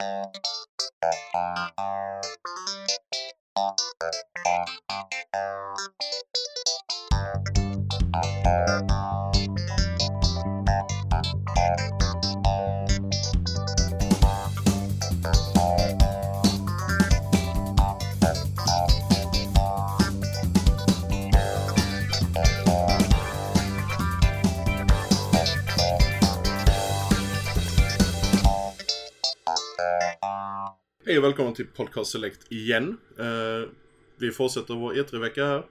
Thank you. Och välkommen till Podcast Select igen. Eh, vi fortsätter vår E3-vecka här.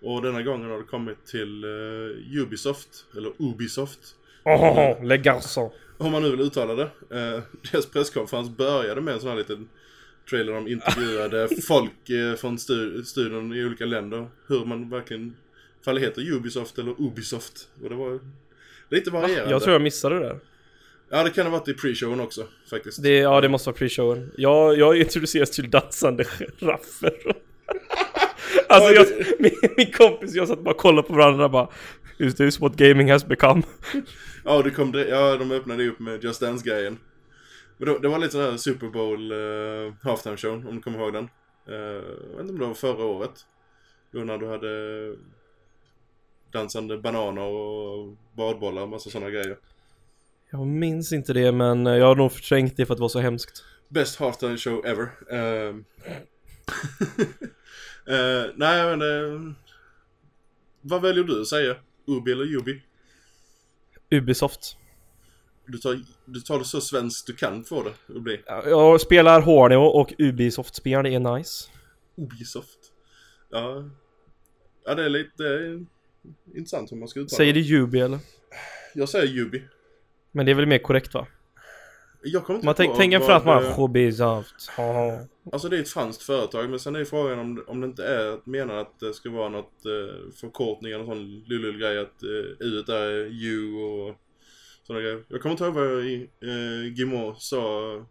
Och denna gången har det kommit till eh, Ubisoft, eller Ubisoft. Oh, le garçon. Om man nu vill uttala det. Eh, deras presskonferens började med en sån här liten trailer de intervjuade folk eh, från stu studion i olika länder. Hur man verkligen, ifall det heter Ubisoft eller Ubisoft. Och det var lite varierande. Jag tror jag missade det där. Ja, det kan ha varit i pre-showen också faktiskt. Det, ja, det måste vara pre-showen. Jag, jag introduceras till dansande giraffer. alltså, jag, min, min kompis och jag satt bara och kollade på varandra bara Is this what gaming has become? Ja, det kom, det- ja, de öppnade upp med Just Dance-grejen. Men det, det var lite sån här Super Bowl uh, halftime show, om du kommer ihåg den. Uh, jag vet inte om det var förra året. Då när du hade dansande bananer och badbollar och massa sådana grejer. Jag minns inte det men jag har nog förträngt det för att det var så hemskt. Best halftime show ever. Uh, uh, nej, men uh, Vad väljer du att säga? Ubi eller Ubi? Ubisoft. Du tar, du tar det så svenskt du kan få det att bli. Jag spelar Horneo och Ubisoft-spel, det är nice. Ubisoft. Ja. Ja, det är lite det är intressant hur man ska uttala Säger det. du Ubi eller? Jag säger Ubi. Men det är väl mer korrekt va? Jag kommer inte Man tänk, tänker fransman, det- Ubisoft. Ja. Alltså det är ett franskt företag men sen är ju frågan om, om det inte är menar att det ska vara något eh, förkortning eller sån lullull grej att eh, U är U och sådana grejer. Jag kommer inte ihåg vad eh, Guimau sa,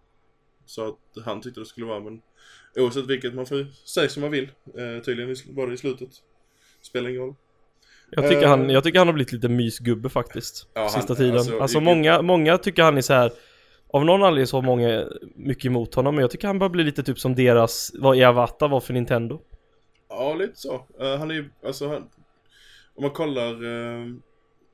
sa att han tyckte det skulle vara men oavsett vilket man får säga som man vill. Eh, tydligen var det i slutet. Spelar ingen roll. Jag tycker, Eh. han, jag tycker han har blivit lite mysgubbe faktiskt. Ja, han- sista tiden. alltså, Alltså, många, många tycker han är så här. Av någon anledning så har många mycket emot honom. Men jag tycker han börjar bli lite typ som deras, vad Iwata var för Nintendo. Ja, lite så. Eh, han är ju, alltså han, om man kollar uh,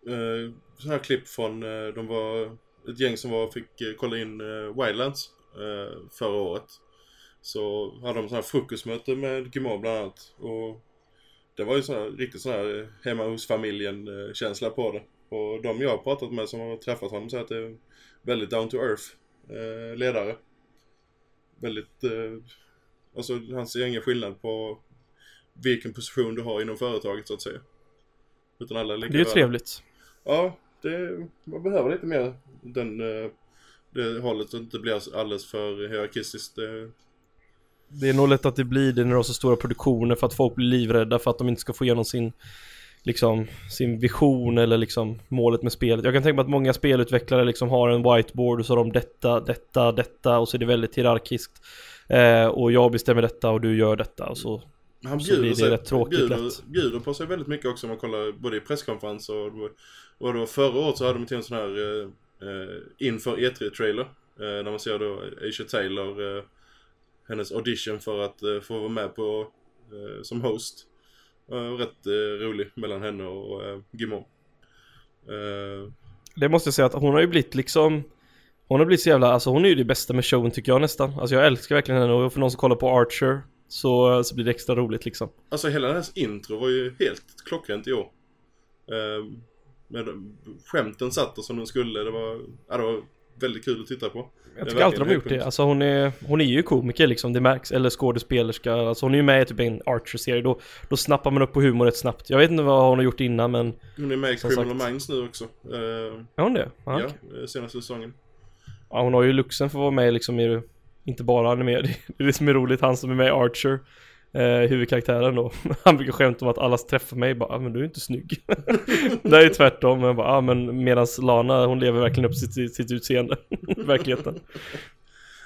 uh, sådana här klipp från, eh, de var ett gäng som var, fick eh, kolla in eh, Wildlands eh, förra året. Så hade de sådana här frukostmöte med Gimor bland annat. Och det var ju sån här, riktigt sån här eh, hemma hos familjen eh, känsla på det. Och de jag har pratat med som har träffat honom säger att det är väldigt down to earth eh, ledare. Väldigt, eh, alltså han ser ingen skillnad på vilken position du har inom företaget så att säga. Utan alla ligger Det är ju trevligt. Ja, det, man behöver lite mer den, eh, det hållet så att det inte blir alldeles för hierarkistiskt. Det, Det är nog lätt att det blir det när de har så stora produktioner för att folk blir livrädda för att de inte ska få igenom sin liksom sin vision eller liksom målet med spelet. Jag kan tänka mig att många spelutvecklare liksom har en whiteboard och så har de detta, detta, detta och så är det väldigt hierarkiskt. Eh, och jag bestämmer detta och du gör detta och så. han Så bjuder, blir det sig, rätt tråkigt bjuder, lätt. bjuder på sig väldigt mycket också om man kollar både i presskonferens och, och då förra året så hade de till en sån här eh, eh, inför E3-trailer. Eh, där man ser då Aisha Taylor, eh, hennes audition för att eh, få vara med på eh, som host. Eh, rätt rolig mellan henne och. Eh, Det måste jag säga att hon har ju blivit liksom Hon har blivit så jävla, alltså hon är ju det bästa med showen tycker jag nästan. Alltså jag älskar verkligen henne och för någon som kollar på Archer så, så blir det extra roligt liksom. Alltså hela hennes intro var ju helt klockrent i år. Eh, med skämten satt och som de skulle. Det var, ja, det var väldigt kul att titta på. Jag är tycker alltid de har gjort det. Alltså hon är, hon är ju komiker liksom, det märks. Eller skådespelerska. Alltså hon är ju med i typ en Archer-serie. Då, då snappar man upp på humor rätt snabbt. Jag vet inte vad hon har gjort innan men... Hon är med i Criminal sagt. Minds nu också. Eh, Är hon det? Ja, ja, eh, senaste säsongen. ja hon har ju luxen för att vara med liksom i... Inte bara animerad. Det är det som är roligt. Han som är med i Archer. Eh, huvudkaraktären då. Han brukar skämta om att alla träffar mig bara ah, men du är inte snygg. det är ju tvärtom. Men bara, ah, men medans Lana hon lever verkligen upp sitt, sitt utseende. Verkligheten.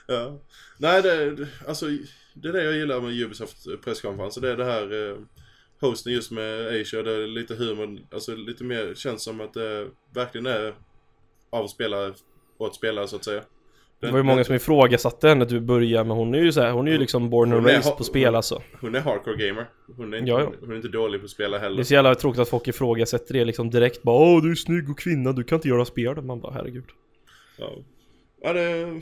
Ja. Nej, det, det- alltså det är det jag gillar med Ubisoft presskonferenser. Det är det här eh, hosten just med Asia. Det är lite humor. Alltså lite mer känns som att det verkligen är av spelare åt spelare så att säga. Det var ju många som ifrågasatte henne att du börjar men hon är ju så här, hon är ju liksom born and raised på spel alltså. Hon är hardcore gamer. Hon är inte, Ja. Hon är inte dålig på att spela Det är heller. så jävla tråkigt att folk ifrågasätter det liksom direkt bara Åh du är snygg och kvinna, du kan inte göra spel. Man bara herregud. Ja, ja det,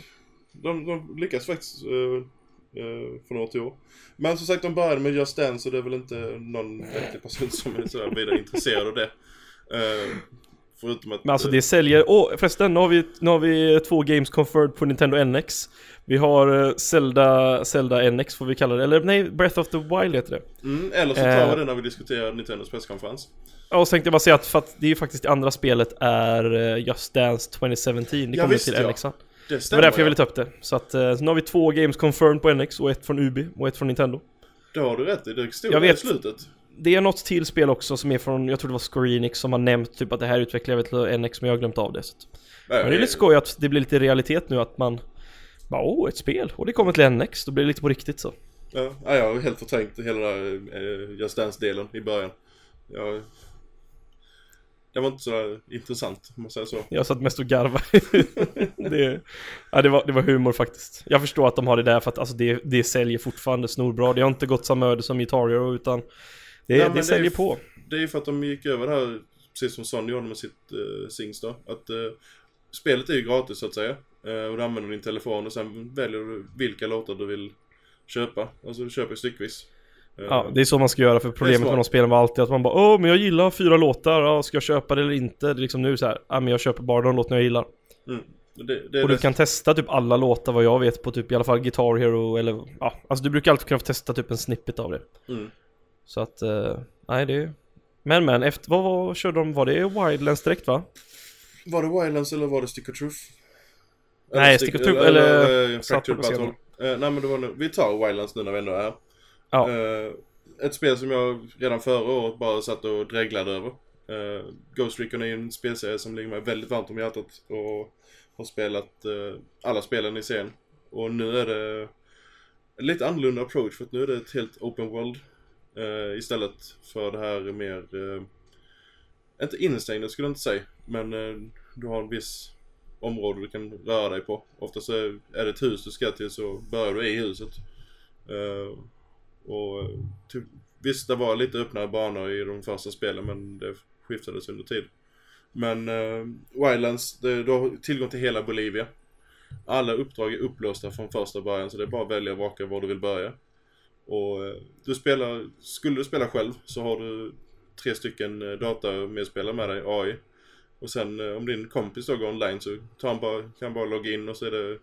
de, de lyckas faktiskt uh, uh, från år till år. Men som sagt, de började med Just Dance och det är väl inte någon vettig person som är sådär vidare intresserad av det. Eh, förutom att... Men alltså eh, det säljer, åh förresten nu har vi, nu har vi två games conferred på Nintendo NX. Vi har eh, Zelda, Zelda NX får vi kalla det, eller nej Breath of the Wild heter det. Mm, eller så tar eh, vi det när vi diskuterar Nintendos presskonferens. Ja och så tänkte jag bara säga att för att det är ju faktiskt det andra spelet är eh, Just Dance 2017, det Ja, kommer visst, till ja. Det Det stämmer var därför jag ja. ville ta upp det. Så att eh, så nu har vi två games confirmed på NX och ett från Ubi och ett från Nintendo. Det har du rätt i, det stod Jag där i vet. slutet. Det är något till spel också som är från, jag tror det var Square som har nämnt typ att det här utvecklar vi till NX men jag har glömt av det. Så. Men det är lite skoj att det blir lite realitet nu att man bara åh ett spel och det kommer till NX, då blir det lite på riktigt så. Ja, ja, jag har helt förträngt hela den där eh, Just Dance-delen i början. Jag, det var inte så intressant, om man säger så. Jag satt mest och garvade. det, ja, det, var, det var humor faktiskt. Jag förstår att de har det där för att alltså, det, det säljer fortfarande snorbra. Det har inte gått samma öde som Guitar Hero utan det, Nej, det det är säljer f- på. Det är ju för att de gick över det här, precis som Sony gjorde med sitt uh, Sings då. Att eh, spelet är ju gratis så att säga. Eh, och du använder din telefon och sen väljer du vilka låtar du vill köpa. Alltså du köper styckvis. Ja, det är så man ska göra för problemet med de spelen var alltid att man bara Åh, men jag gillar fyra låtar, ja, ska jag köpa det eller inte? Det är liksom nu så här, ja men jag köper bara de låtarna jag gillar. mm. det, det Och du det- kan testa typ alla låtar vad jag vet på typ i alla fall Guitar Hero eller ja, alltså du brukar alltid kunna få testa typ en snippet av det. Mm. Så att, eh, nej det Men men, efter, vad, vad körde de? Var det Wildlands direkt va? Var det Wildlands eller var det Stick of Truth? Nej, Stick of Truth, eller- eh, satt Fractured. Battle. Eh, nej men det var nu, vi tar Wildlands nu när vi ändå är. Ja. Eh, ett spel som jag redan förra året bara satt och dreglade över. Uh, Ghost Recon är ju en spelserie som ligger mig väldigt varmt om hjärtat och har spelat eh, alla spelen i serien. Och nu är det lite annorlunda approach för att nu är det ett helt open world eh, istället för det här mer eh, inte instängda skulle jag inte säga, men eh, du har en viss område du kan röra dig på. Ofta så är är det ett hus du ska till så börjar du i huset. Eh, och eh, typ, visst, det var lite öppnare banor i de första spelen men det skiftades under tid. Men uh, Wildlands, det, du har tillgång till hela Bolivia. Alla uppdrag är upplåsta från första början så det är bara att välja och vraka var du vill börja. Och eh, du spelar, skulle du spela själv så har du tre stycken eh, datamedspelare med dig, AI. Och sen eh, om din kompis då går online så tar han bara, kan han bara logga in och så är det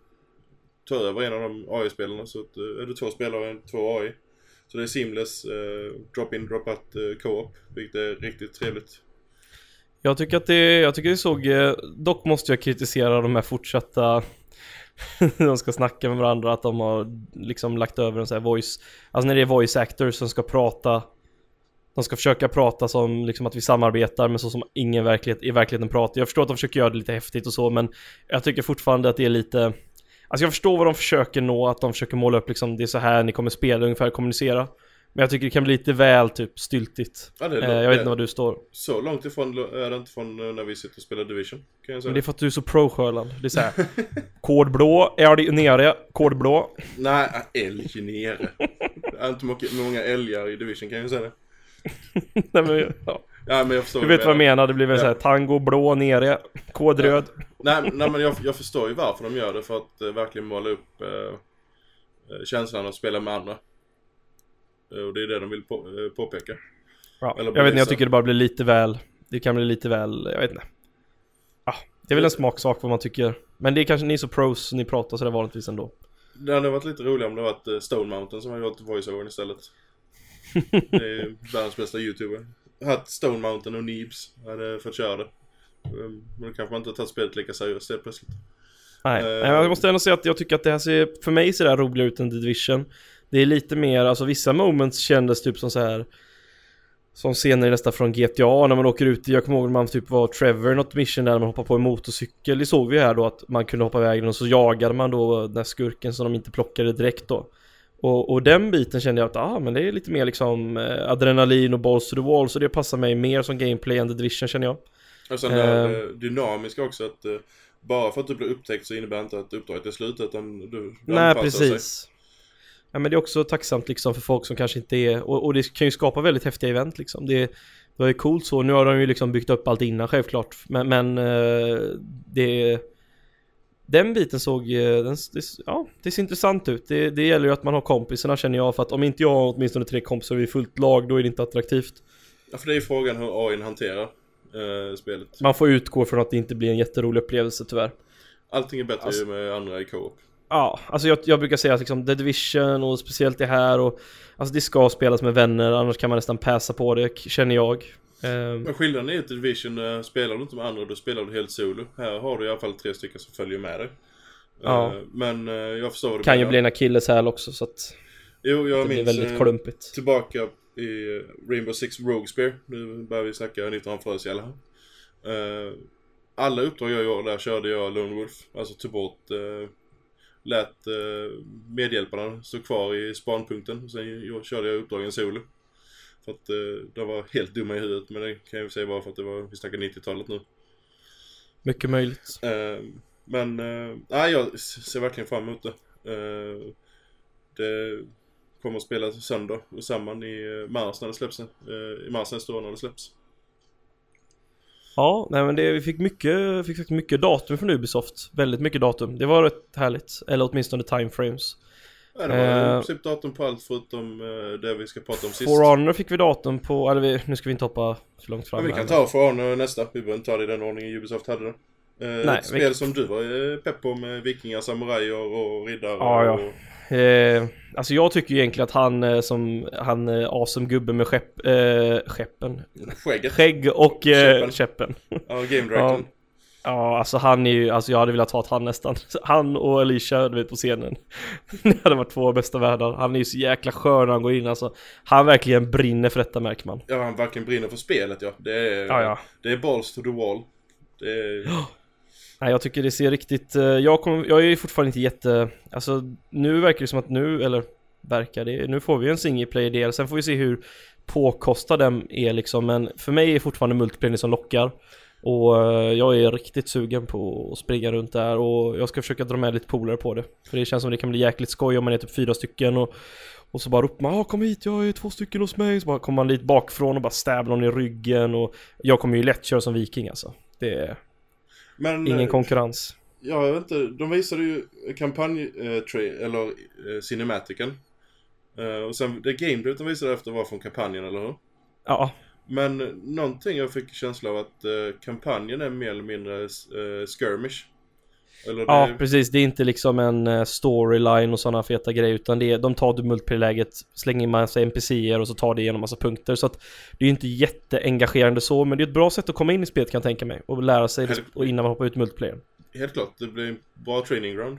ta över en av de AI-spelarna så att, är du två spelare och två AI. Så det är seamless eh, drop-in, drop-out eh, co-op, vilket är riktigt trevligt. Jag tycker att det, jag tycker det såg, dock måste jag kritisera de här fortsatta de ska snacka med varandra, att de har liksom lagt över en sån här voice Alltså när det är voice actors som ska prata De ska försöka prata som liksom att vi samarbetar men så som ingen verklighet, i verkligheten pratar. Jag förstår att de försöker göra det lite häftigt och så men Jag tycker fortfarande att det är lite Alltså jag förstår vad de försöker nå, att de försöker måla upp liksom Det är så här ni kommer spela, ungefär kommunicera. Men jag tycker det kan bli lite väl typ styltigt Ja, eh, Jag vet inte var du står Så långt ifrån är det inte från eh, när vi sitter och spelar Division, kan jag säga. Men det är för att du är så pro Sjöland. Det är såhär Kod blå, är det nere, kod blå. Nej, älg nere. Det är inte många älgar i Division kan jag säga det. Nej, men, ja. Ja, men jag förstår Du vet vad jag menar, det blir väl Ja. såhär tango blå nere, kod röd. Nej, nej men jag, jag förstår ju varför de gör det för att eh, verkligen måla upp eh, eh, känslan av att spela med andra. Eh, och det är det de vill på, eh, påpeka. Ja. Jag vet inte, jag tycker det bara blir lite väl Det kan bli lite väl, jag vet inte. Ja, det är väl en smaksak vad man tycker. Men det är kanske ni är så pros, ni pratar sådär vanligtvis ändå. Det hade varit lite roligare om det varit eh, Stone Mountain som har gjort voice-overn istället. Det är världens bästa youtuber. Haft Stone Mountain och Neebs hade fått köra det. Eh, Men då kanske man inte har tagit spelet lika seriöst helt plötsligt. Nej, men jag måste ändå säga att jag tycker att det här ser, för mig ser det här roligare ut än The Division. Det är lite mer, alltså vissa moments kändes typ som så här Som scener nästan från GTA när man åker ut, jag kommer ihåg när man typ var Trevor något mission där man hoppar på en motorcykel. Det såg vi här då att man kunde hoppa iväg den och så jagade man då den här skurken som de inte plockade direkt då. Och, och den biten kände jag att ah, men det är lite mer liksom eh, adrenalin och balls to the wall så det passar mig mer som gameplay än The Division känner jag. Och sen det eh, dynamiska också att eh, bara för att du blir upptäckt så innebär inte att uppdraget är slut utan du, Nej anpassar sig. Ja men det är också tacksamt liksom för folk som kanske inte är, och, och det kan ju skapa väldigt häftiga event liksom. Det, det var ju coolt så, nu har de ju liksom byggt upp allt innan självklart. Men, men eh, det... Den biten såg, eh, den, det, ja det ser intressant ut. Det, det gäller ju att man har kompisarna känner jag, för att om inte jag har åtminstone tre kompisar och vi är fullt lag, då är det inte attraktivt. Ja, för det är ju frågan hur AI hanterar eh, spelet. Man får utgå från att det inte blir en jätterolig upplevelse tyvärr. Allting är bättre Alltså- ju med andra i co-op. Ja, alltså jag, jag brukar säga att liksom The Division och speciellt det här och Alltså det ska spelas med vänner, annars kan man nästan passa på det, känner jag. Ehm, Men skillnaden är att i Division eh, spelar du inte med andra, då spelar du helt solo. Här har du i alla fall tre stycken som följer med dig. Ja. Eh, men eh, jag förstår vad du kan ju menar. bli en akilleshäl också så att Jo, jag det blir minns väldigt klumpigt. tillbaka i Rainbow Six Rogue Spear. Nu börjar vi snacka 1900 här. Uh, alla uppdrag jag gjorde där körde jag Lone Wolf. Alltså tog bort, lät uh, medhjälparna stå kvar i spanpunkten. Sen jag, körde jag uppdragen solo. För att uh, de var helt dumma i huvudet. Men det kan jag ju säga bara för att det var, vi snackar 90-talet nu. Mycket möjligt. Eh, men uh, nej, jag ser verkligen fram emot det. Eh, det kommer att spelas söndag och samman i eh, mars när det släpps. eh, I mars nästa år när det släpps. Ja, nej men det, vi fick mycket, fick faktiskt mycket datum från Ubisoft. Väldigt mycket datum. Det var rätt härligt. Eller åtminstone timeframes. Ja, det var i princip datum på allt förutom eh, det vi ska prata om sist. For Honor fick vi datum på, eller vi, nu ska vi inte hoppa för långt fram Men vi kan ta For Honor nästa. Vi behöver inte ta det i den ordningen Ubisoft hade det. Eh, Nej, ett spel vi- som du var pepp på med vikingar, samurajer och riddare Ja, ja. Eh, alltså jag tycker ju egentligen att han eh, som, han eh, awesome gubbe med skepp, eh, skeppen. Skägget. Skägg och eh, Käppen. Ja, Game Directorn. Ja, alltså han är ju, alltså jag hade velat ha han nästan. Han och Alicia, du vet på scenen. Det hade varit två bästa världar. Han är ju så jäkla skön när han går in alltså. Han verkligen brinner för detta märker man. Ja, han verkligen brinner för spelet ja. Det är, Ja, ja. Det är balls to the wall. Det är... Nej jag tycker det ser riktigt, eh, jag, kom, jag är fortfarande inte jätte, alltså nu verkar det som att nu, eller verkar det, nu får vi en single player del, sen får vi se hur påkostad den är liksom, men för mig är fortfarande multiplayer det som lockar. Och eh, jag är riktigt sugen på att springa runt där och jag ska försöka dra med lite polare på det. För det känns som det kan bli jäkligt skoj om man är typ fyra stycken och och så bara ropar man "Ah, kom hit, jag är två stycken hos mig. Så bara kommer man lite bakifrån och bara stäbbar någon i ryggen och jag kommer ju lätt köra som viking alltså. Det är men, ingen eh, konkurrens. Ja, jag vet inte. De visade ju kampanj, eh, tra- eller eh, cinematiken. Eh, och sen det gameplay de visade efter var från kampanjen, eller hur? Ja, Men någonting jag fick känsla av att eh, kampanjen är mer eller mindre eh, skirmish. Eller Ja, det, precis. Det är inte liksom en eh, storyline och sådana feta grejer utan det är, de tar du multiplayer-läget, slänger in massa NPCer och så tar det igenom massa punkter. Så att det är ju inte jätteengagerande så, men det är ett bra sätt att komma in i spelet kan jag tänka mig. Och lära sig det och innan man hoppar ut multiplayer. helt klart, det blir en bra training ground.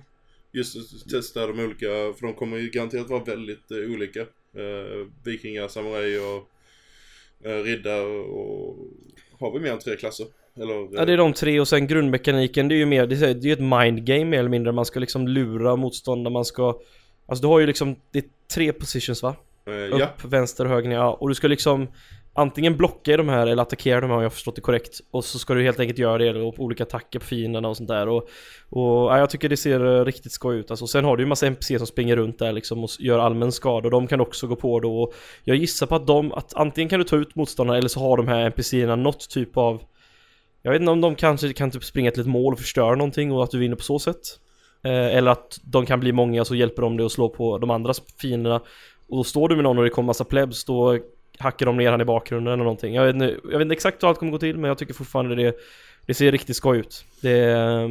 Just att testa de olika, för de kommer ju garanterat vara väldigt eh, olika. Eh, vikingar, samuraj och eh, riddare och... Har vi mer än tre klasser? Eller? Ja, det är de tre och sen grundmekaniken, det är ju mer, det är ju ett mind game mer eller mindre. Man ska liksom lura motståndare, man ska... Alltså du har ju liksom, det är tre positions va? eh, Upp, ja. vänster, höger, ja. Och du ska liksom antingen blocka i de här eller attackera de här om jag har förstått det korrekt. Och så ska du helt enkelt göra det och olika attacker på fienderna och sånt där. Och, och ja, jag tycker det ser eh, riktigt skoj ut. Alltså, sen har du ju massa NPC som springer runt där liksom och gör allmän skada. Och de kan också gå på då. Och jag gissar på att de, att antingen kan du ta ut motståndarna eller så har de här NPCerna något typ av jag vet inte om de kanske kan typ springa till ett mål och förstöra någonting och att du vinner på så sätt. Eh, eller att de kan bli många så hjälper de dig att slå på de andra fienderna. Och då står du med någon och det kommer massa plebs, då hackar de ner han i bakgrunden eller någonting. Jag vet, inte, jag vet inte exakt hur allt kommer gå till men jag tycker fortfarande det det ser riktigt skoj ut. Det,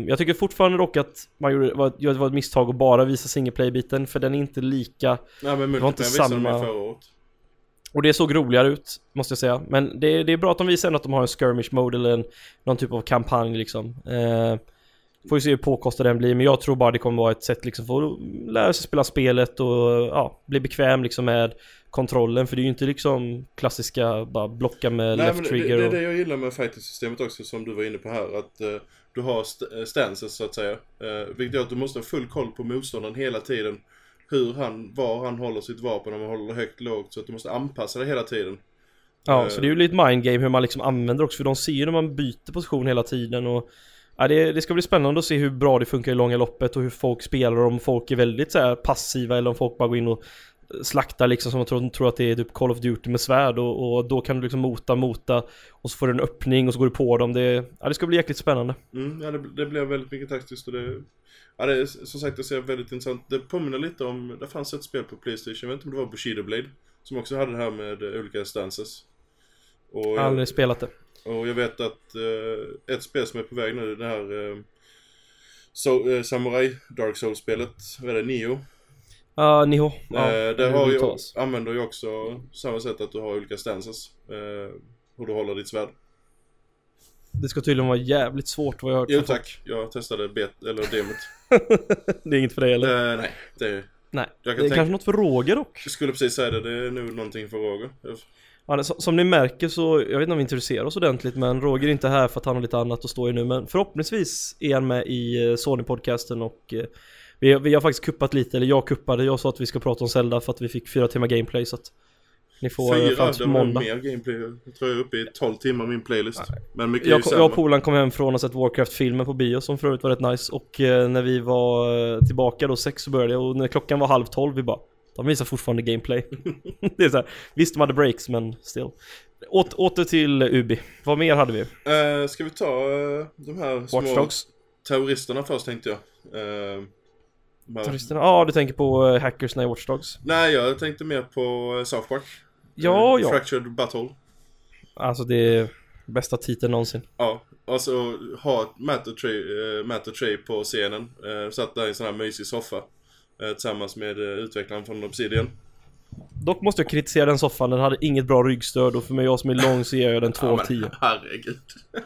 jag tycker fortfarande dock att man gjorde, var, det var ett misstag att bara visa single play-biten för den är inte lika Nej men var inte multiplayer visade de förra året. Och det såg roligare ut, måste jag säga. Men det, det är bra att de visar ändå att de har en skirmish mode eller en, någon typ av kampanj liksom. Eh, får ju se hur påkostad den blir, men jag tror bara det kommer vara ett sätt liksom för att lära sig spela spelet och ja, bli bekväm liksom med kontrollen. För det är ju inte liksom klassiska bara blocka med Nej, left men det, trigger det är det jag gillar med fighting-systemet också som du var inne på här. Att eh, du har st- eh, stances så att säga. Uh, vilket gör att du måste ha full koll på motståndaren hela tiden. Hur han, var han håller sitt vapen, om han håller högt, lågt. Så att du måste anpassa dig hela tiden. Ja, eh, så det är ju lite mind game hur man liksom använder också, för de ser ju när man byter position hela tiden och Ja, det, det ska bli spännande att se hur bra det funkar i långa loppet och hur folk spelar om folk är väldigt så här, passiva eller om folk bara går in och slaktar liksom som man tror, tror att det är typ Call of Duty med svärd och, och då kan du liksom mota, mota och så får du en öppning och så går du på dem. Det, ja, det ska bli jäkligt spännande. Mm, ja, det, det blev väldigt mycket taktiskt och det... Ja, det är som sagt det ser väldigt intressant. Det påminner lite om, det fanns ett spel på Playstation, jag vet inte om det var Bushido Blade. Som också hade det här med olika stances. Och Jag har aldrig spelat det. Och jag vet att eh, ett spel som är på väg nu, det här eh, so, eh, Samurai Dark Souls-spelet, vad är det, Nio? Ja, Niho. Ja, eh, det har ju, använder ju också samma sätt att du har olika stances. Eh, hur du håller ditt svärd. Det ska tydligen vara jävligt svårt vad jag har hört. Jo tack, jag testade bet, eller demot. det är inget för dig eller? Eh, nej, det, Nej. jag Det är tänka, kanske något för Roger dock. jag skulle precis säga det, det är nog någonting för Roger. Ja, som ni märker så, jag vet inte om vi introducerar oss ordentligt men Roger är inte här för att han har lite annat att stå i nu men förhoppningsvis är han med i eh, Sony-podcasten och eh, vi, vi har faktiskt kuppat lite, eller jag kuppade, jag sa att vi ska prata om Zelda för att vi fick fyra timmar gameplay så att ni får Fyra, fram till måndag. mer gameplay. Jag tror jag är uppe i 12 timmar min playlist. Men mycket Jag, jag och polaren kom hem från att ha sett Warcraft-filmen på bio som för övrigt var rätt nice och eh, när vi var eh, tillbaka då sex så började jag och när klockan var halv tolv vi bara De visar fortfarande gameplay Det är så här, visst de hade breaks men still Åt, Åter till Ubi, vad mer hade vi? Eh, ska vi ta eh, de här små terroristerna först tänkte jag. Eh, de här- Terroristerna? Ja du tänker på uh, hackersna i Watch Dogs? Nej, jag tänkte mer på eh, South Park. Ja, Eh, ja Fractured Butthole. Alltså det är bästa titeln någonsin Ja, alltså ha Matt och Trey, eh, Matt och Trey på scenen. Eh, satt där i en sån här mysig soffa. Eh, tillsammans med eh, utvecklaren från Obsidian. Dock måste jag kritisera den soffan, den hade inget bra ryggstöd och för mig jag som är lång så ger jag den 2 Ja, av men 10 herregud.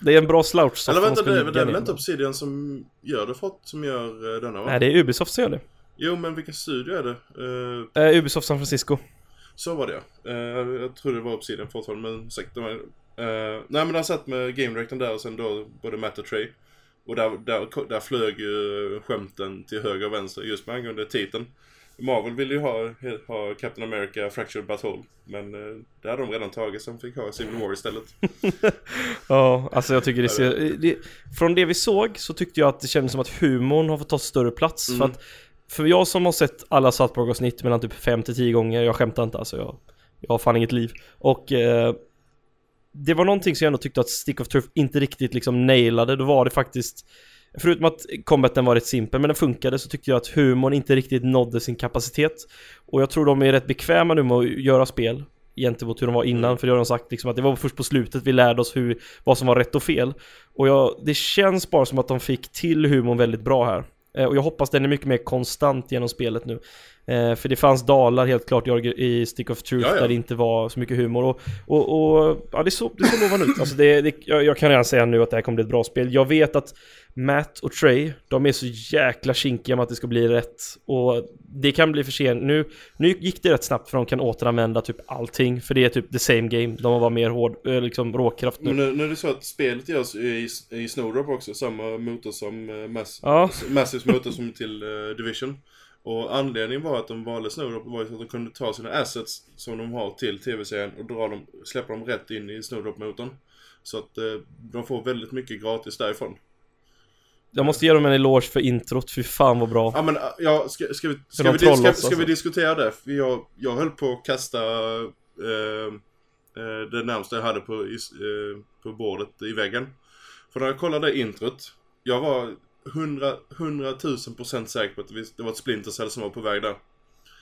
Det är en bra slouch-soffa Eller de vänta, det, det är väl inte Obsidian som gör det för att, som gör eh, denna va? Nej det är Ubisoft som gör det Jo, men vilken studio är det? Eh, Eh, Ubisoft San Francisco Så var det. Eh, jag trodde det var Obsidian fortfarande, men ursäkta mig. Uh, nej men han satt med Game Directorn där och sen då både Matt och Trey. Och där, där, där flög ju skämten till höger och vänster just med angående titeln. Marvel ville ju ha, ha Captain America Fractured Butthole. Men uh, det hade de redan tagit, de fick ha Civil War istället. Ja, alltså jag tycker det ser... Det, från det vi såg så tyckte jag att det kändes som att humorn har fått ta större plats Mm. för att För jag som har sett alla South Park-avsnitt mellan typ 5 till 10 gånger, jag skämtar inte alltså jag Jag har fan inget liv Och eh, Det var någonting som jag ändå tyckte att Stick of Turf inte riktigt liksom nailade, då var det faktiskt Förutom att combaten var rätt simpel men den funkade så tyckte jag att humorn inte riktigt nådde sin kapacitet. Och jag tror de är rätt bekväma nu med att göra spel Gentemot hur de var innan, för det har de sagt liksom att det var först på slutet vi lärde oss hur, vad som var rätt och fel. Och jag, det känns bara som att de fick till humorn väldigt bra här. Eh, och jag hoppas den är mycket mer konstant genom spelet nu eh, För det fanns dalar helt klart i, Stick of Truth Ja, ja. där det inte var så mycket humor. Och, och, och ja det såg, det såg lovande ut. Alltså det, det, jag, jag kan redan säga nu att det här kommer bli ett bra spel. Jag vet att Matt och Trey, de är så jäkla kinkiga med att det ska bli rätt. Och det kan bli för sent. Nu Nu gick det rätt snabbt för de kan återanvända typ allting. För det är typ the same game, de har bara mer hård, eh, liksom råkraft. Nu Men nu, nu är det så att spelet görs i, i Snowdrop också, samma motor som uh, Mass, Ja, Massives motor som till eh, Division. Och anledningen var att de valde Snowdrop var att de kunde ta sina assets som de har till tv-serien och dra dem, släppa dem rätt in i Snowdrop-motorn. Så att eh, de får väldigt mycket gratis därifrån. jag måste ge dem en eloge för introt, fy fan vad bra Ja men äh, ja, ska, ska, vi, ska, vi, ska, ska alltså. vi diskutera det? För jag, jag höll på att kasta eh, eh, det närmsta jag hade på, is, eh, på bordet i väggen. För när jag kollade introt, jag var 100, 100 000 procent säker på att det var ett Splinter Cell som var på väg där.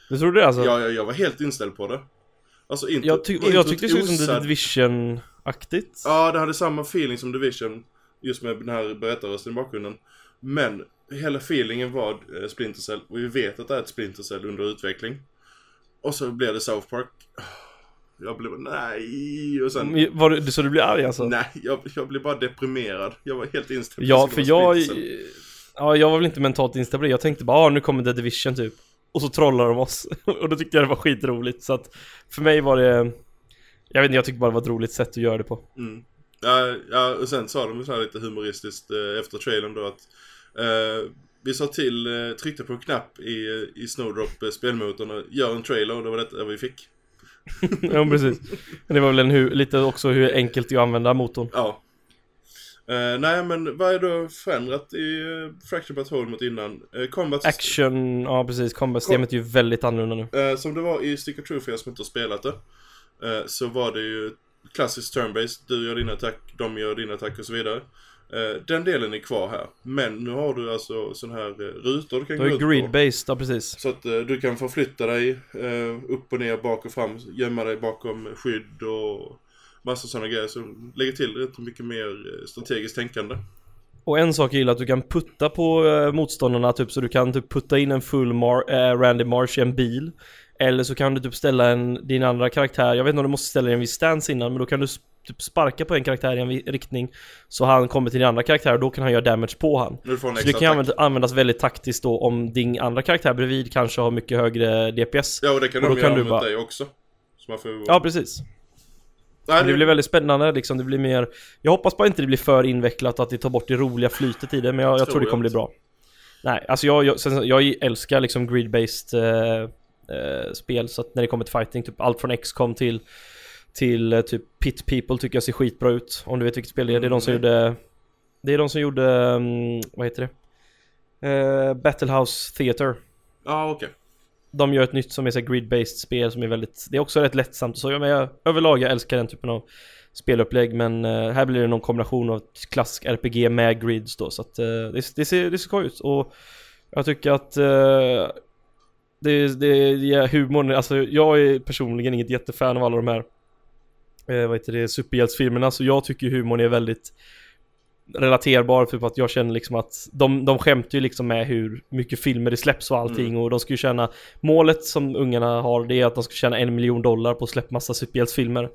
Du tror det alltså? Jag, jag, jag var helt inställd på det. Alltså introt, jag, ty introt jag tyckte det såg ut som The Division-aktigt Ja, det hade samma feeling som Division. Just med den här berättarrösten i bakgrunden. Men hela feelingen var eh, Splinter Cell. Och vi vet att det är ett Splinter Cell under utveckling. Och så blev det South Park. Jag blev nej och sen... Men Var du, så du blir arg alltså? Nej, jag, jag blev bara deprimerad. Jag var helt inställd Ja, för jag... Ja, jag var väl inte mentalt instabil. Jag tänkte bara, ah, nu kommer The Division typ. Och så trollar de oss. och då tyckte jag det var skitroligt. Så att för mig var det... Jag vet inte, jag tyckte bara det var ett roligt sätt att göra det på. Mm. Ja, ja, och sen sa de så här lite humoristiskt eh, efter trailern då att eh, vi sa till, eh, tryckte på en knapp i, i Snowdrop eh, spelmotorn och gör en trailer och det var detta vi fick. ja, precis. Men det var väl en lite också hur enkelt att använda motorn. Ja. Eh, nej men vad är då förändrat i uh, Fracture Whole mot innan? Uh, combat Action, ja precis. Combat-systemet är ju väldigt annorlunda nu. Uh, som det var i Stick of Truth för er som inte har spelat det. Uh, så var det ju klassiskt turn-based. Du gör din attack, de gör din attack och så vidare. Uh, den delen är kvar här. Men nu har du alltså sån här rutor du kan gå ut på. grid-based, ja precis. Så att du kan förflytta dig upp och ner, bak och fram, gömma dig bakom skydd och massa sådana grejer som lägger till rätt mycket mer eh, strategiskt tänkande. Och en sak jag gillar att du kan putta på motståndarna typ så du kan typ putta in en full mar uh, Randy Marsh i en bil. Eller så kan du typ ställa en, din andra karaktär, jag vet inte om du måste ställa en viss stance innan men då kan du typ sparka på en karaktär i en riktning Så han kommer till din andra karaktär och då kan han göra damage på han. Så det kan användas, användas väldigt taktiskt då om din andra karaktär bredvid kanske har mycket högre DPS Ja och det kan och de göra mot bara... dig också. Får... Ja precis. Nej, det blir väldigt spännande liksom, det blir mer Jag hoppas bara inte det blir för invecklat att det tar bort det roliga flytet i det Men jag, jag tror, tror det kommer bli bra. Nej, alltså jag, jag, sen, jag älskar liksom grid-based eh, eh, spel Så att när det kommer till fighting, typ allt från XCOM till Till eh, typ Pit People tycker jag ser skitbra ut. Om du vet vilket spel det är, det är de som mm, gjorde Det är de som gjorde, um, vad heter det? Eh, Battlehouse Theater. Ja, ah, okej. Okay de gör ett nytt som är så grid-based spel som är väldigt, det är också rätt lättsamt och så. Ja, men jag, överlag jag älskar den typen av spelupplägg men uh, här blir det någon kombination av klassisk RPG med grids då så att uh, det, det, ser, det ser skoj ut. Och jag tycker att uh, det, det, det humorn, alltså jag är personligen inget jättefan av alla de här eh, vad heter det, superhjältsfilmerna så jag tycker humorn är väldigt relaterbar för att jag känner liksom att de, de skämtar ju liksom med hur mycket filmer det släpps och allting. Mm. och de ska ju känna Målet som ungarna har det är att de ska tjäna en miljon dollar på att släppa massa superhjältsfilmer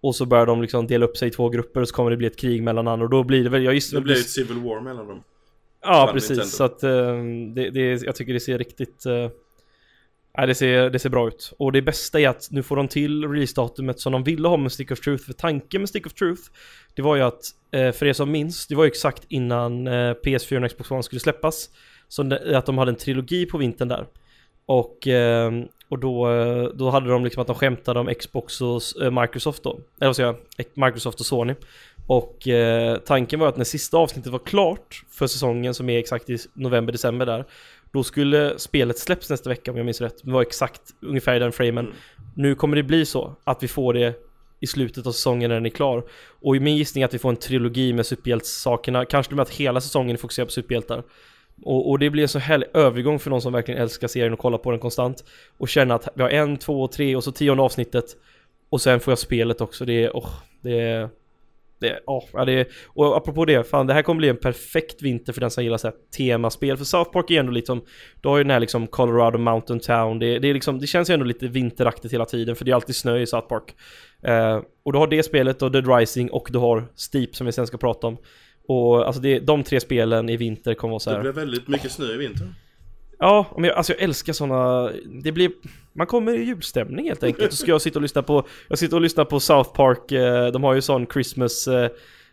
Och så börjar de liksom dela upp sig i två grupper och så kommer det bli ett krig mellan andra. Och då blir det väl, jag gissar Det blir ett civil war mellan dem. Ja precis, Nintendo. så att uh, det, det, jag tycker det ser riktigt uh, Nej det ser, det ser bra ut. Och det bästa är att nu får de till releasedatumet som de ville ha med Stick of Truth. För tanken med Stick of Truth, det var ju att, eh, för er som minns, det var ju exakt innan eh, PS4 och Xbox One skulle släppas. Så att de hade en trilogi på vintern där. Och, ehm, och då, eh, då hade de liksom att de skämtade om Xbox och Microsoft då. Eller vad säger jag? Microsoft och Sony. Och tanken var att när sista avsnittet var klart för säsongen som är exakt i november-december där då skulle spelet släppas nästa vecka om jag minns rätt. Det var exakt ungefär i den framen. Mm. Nu kommer det bli så att vi får det i slutet av säsongen när den är klar. Och min gissning är att vi får en trilogi med superhjältssakerna. Kanske med att hela säsongen är fokuserad på superhjältar. Och, och, det blir en så härlig övergång för någon som verkligen älskar serien och kollar på den konstant. Och känna att vi har en, två, tre och så tionde avsnittet. Och sen får jag spelet också. Det är, oh, det är det, oh, ja, det, och apropå det, fan det här kommer bli en perfekt vinter för den som gillar så här temaspel. För South Park är ändå liksom, du har ju den här liksom Colorado Mountain Town. Det, det, är liksom, det känns ju ändå lite vinteraktigt hela tiden för det är alltid snö i South Park. Eh, och du har det spelet och Dead Rising och du har Steep som vi sen ska prata om. Och alltså det, de tre spelen i vinter kommer vara så här. Det blir väldigt mycket snö i vinter. Ja, men jag, alltså jag älskar såna, det blir, man kommer i julstämning helt enkelt. Så ska jag sitta och lyssna på, jag sitter och lyssnar på South Park, eh, de har ju sån Christmas, eh,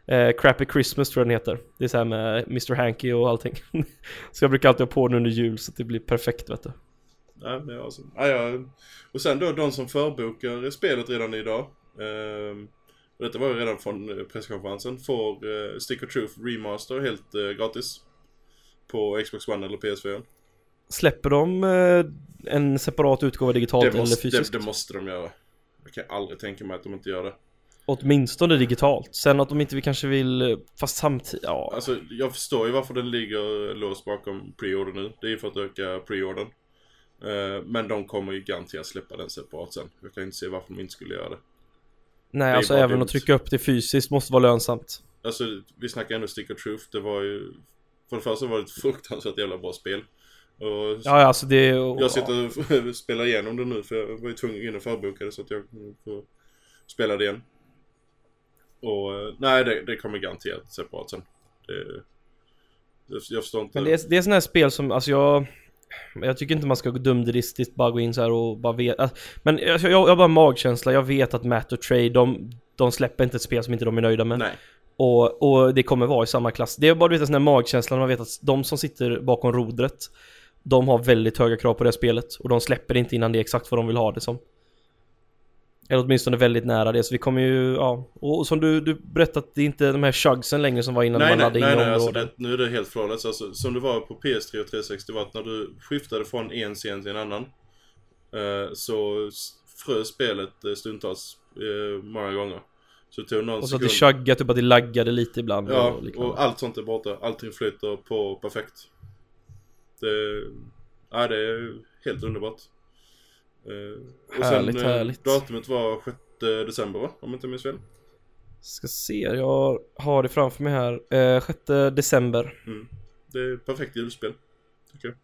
eh, Crappy Christmas tror jag den heter. Det är så här med eh, Mr Hanky och allting. så jag brukar alltid ha på den under jul så det blir perfekt vet du. Ja, men alltså, ja, ja. Och sen då de som förbokar spelet redan idag. Eh, och detta var ju redan från presskonferensen. Får eh, Stick of Truth Remaster helt eh, gratis. På Xbox One eller PS4. Släpper de eh, en separat utgåva digitalt måste, eller fysiskt? Det, det, måste de göra. Jag kan aldrig tänka mig att de inte gör det. Åtminstone digitalt. Sen att de inte vi kanske vill, eh, fast samtidigt, ja. Alltså jag förstår ju varför den ligger låst bakom preorder nu. Det är ju för att öka preordern. Uh, men de kommer ju garanterat släppa den separat sen. Jag kan inte se varför de inte skulle göra det. Nej, alltså även dumt. att trycka upp det fysiskt måste vara lönsamt. Alltså vi snackar ändå Stick of Truth. Det var ju... För det första var det ett fruktansvärt jävla bra spel. Och ja, alltså det... Jag sitter och spelar igenom det nu för jag var ju tvungen att förboka det så att jag får spela det igen. Och eh, nej, det, det kommer garanterat separat sen. Det, jag förstår inte. Men det är, det är sådana här spel som, alltså jag... Jag tycker inte man ska dumdristigt bara gå in så här och bara veta. Men jag, jag, jag har bara magkänsla. Jag vet att Matt och Trey, de, de släpper inte ett spel som inte de är nöjda med. Nej. Och, och det kommer vara i samma klass. Det är bara du vet en sån här magkänsla när man vet att de som sitter bakom rodret de har väldigt höga krav på det spelet och de släpper inte innan det är exakt vad de vill ha det som. Eller åtminstone väldigt nära det, så vi kommer ju, ja. Och som du, du berättade att det är inte de här chugsen längre som var innan Nej, man nej, laddade in nej, nej alltså det, nu är det helt flawless. Alltså, som det var på PS3 och 360 var att när du skiftade från en scen till en annan eh, så frös spelet eh, stundtals eh, många gånger. Så det tog någon och så att sekund. det chuggade, typ att det laggade lite ibland Ja, och och allt sånt är borta. Allting flyter på perfekt. Det, ja, det är helt underbart. Eh, och Härligt, sen, eh, härligt. Datumet var 6 december va? Om jag inte minns fel. Ska se, jag har det framför mig här. Eh, 6 december. Mm. Det är perfekt julspel.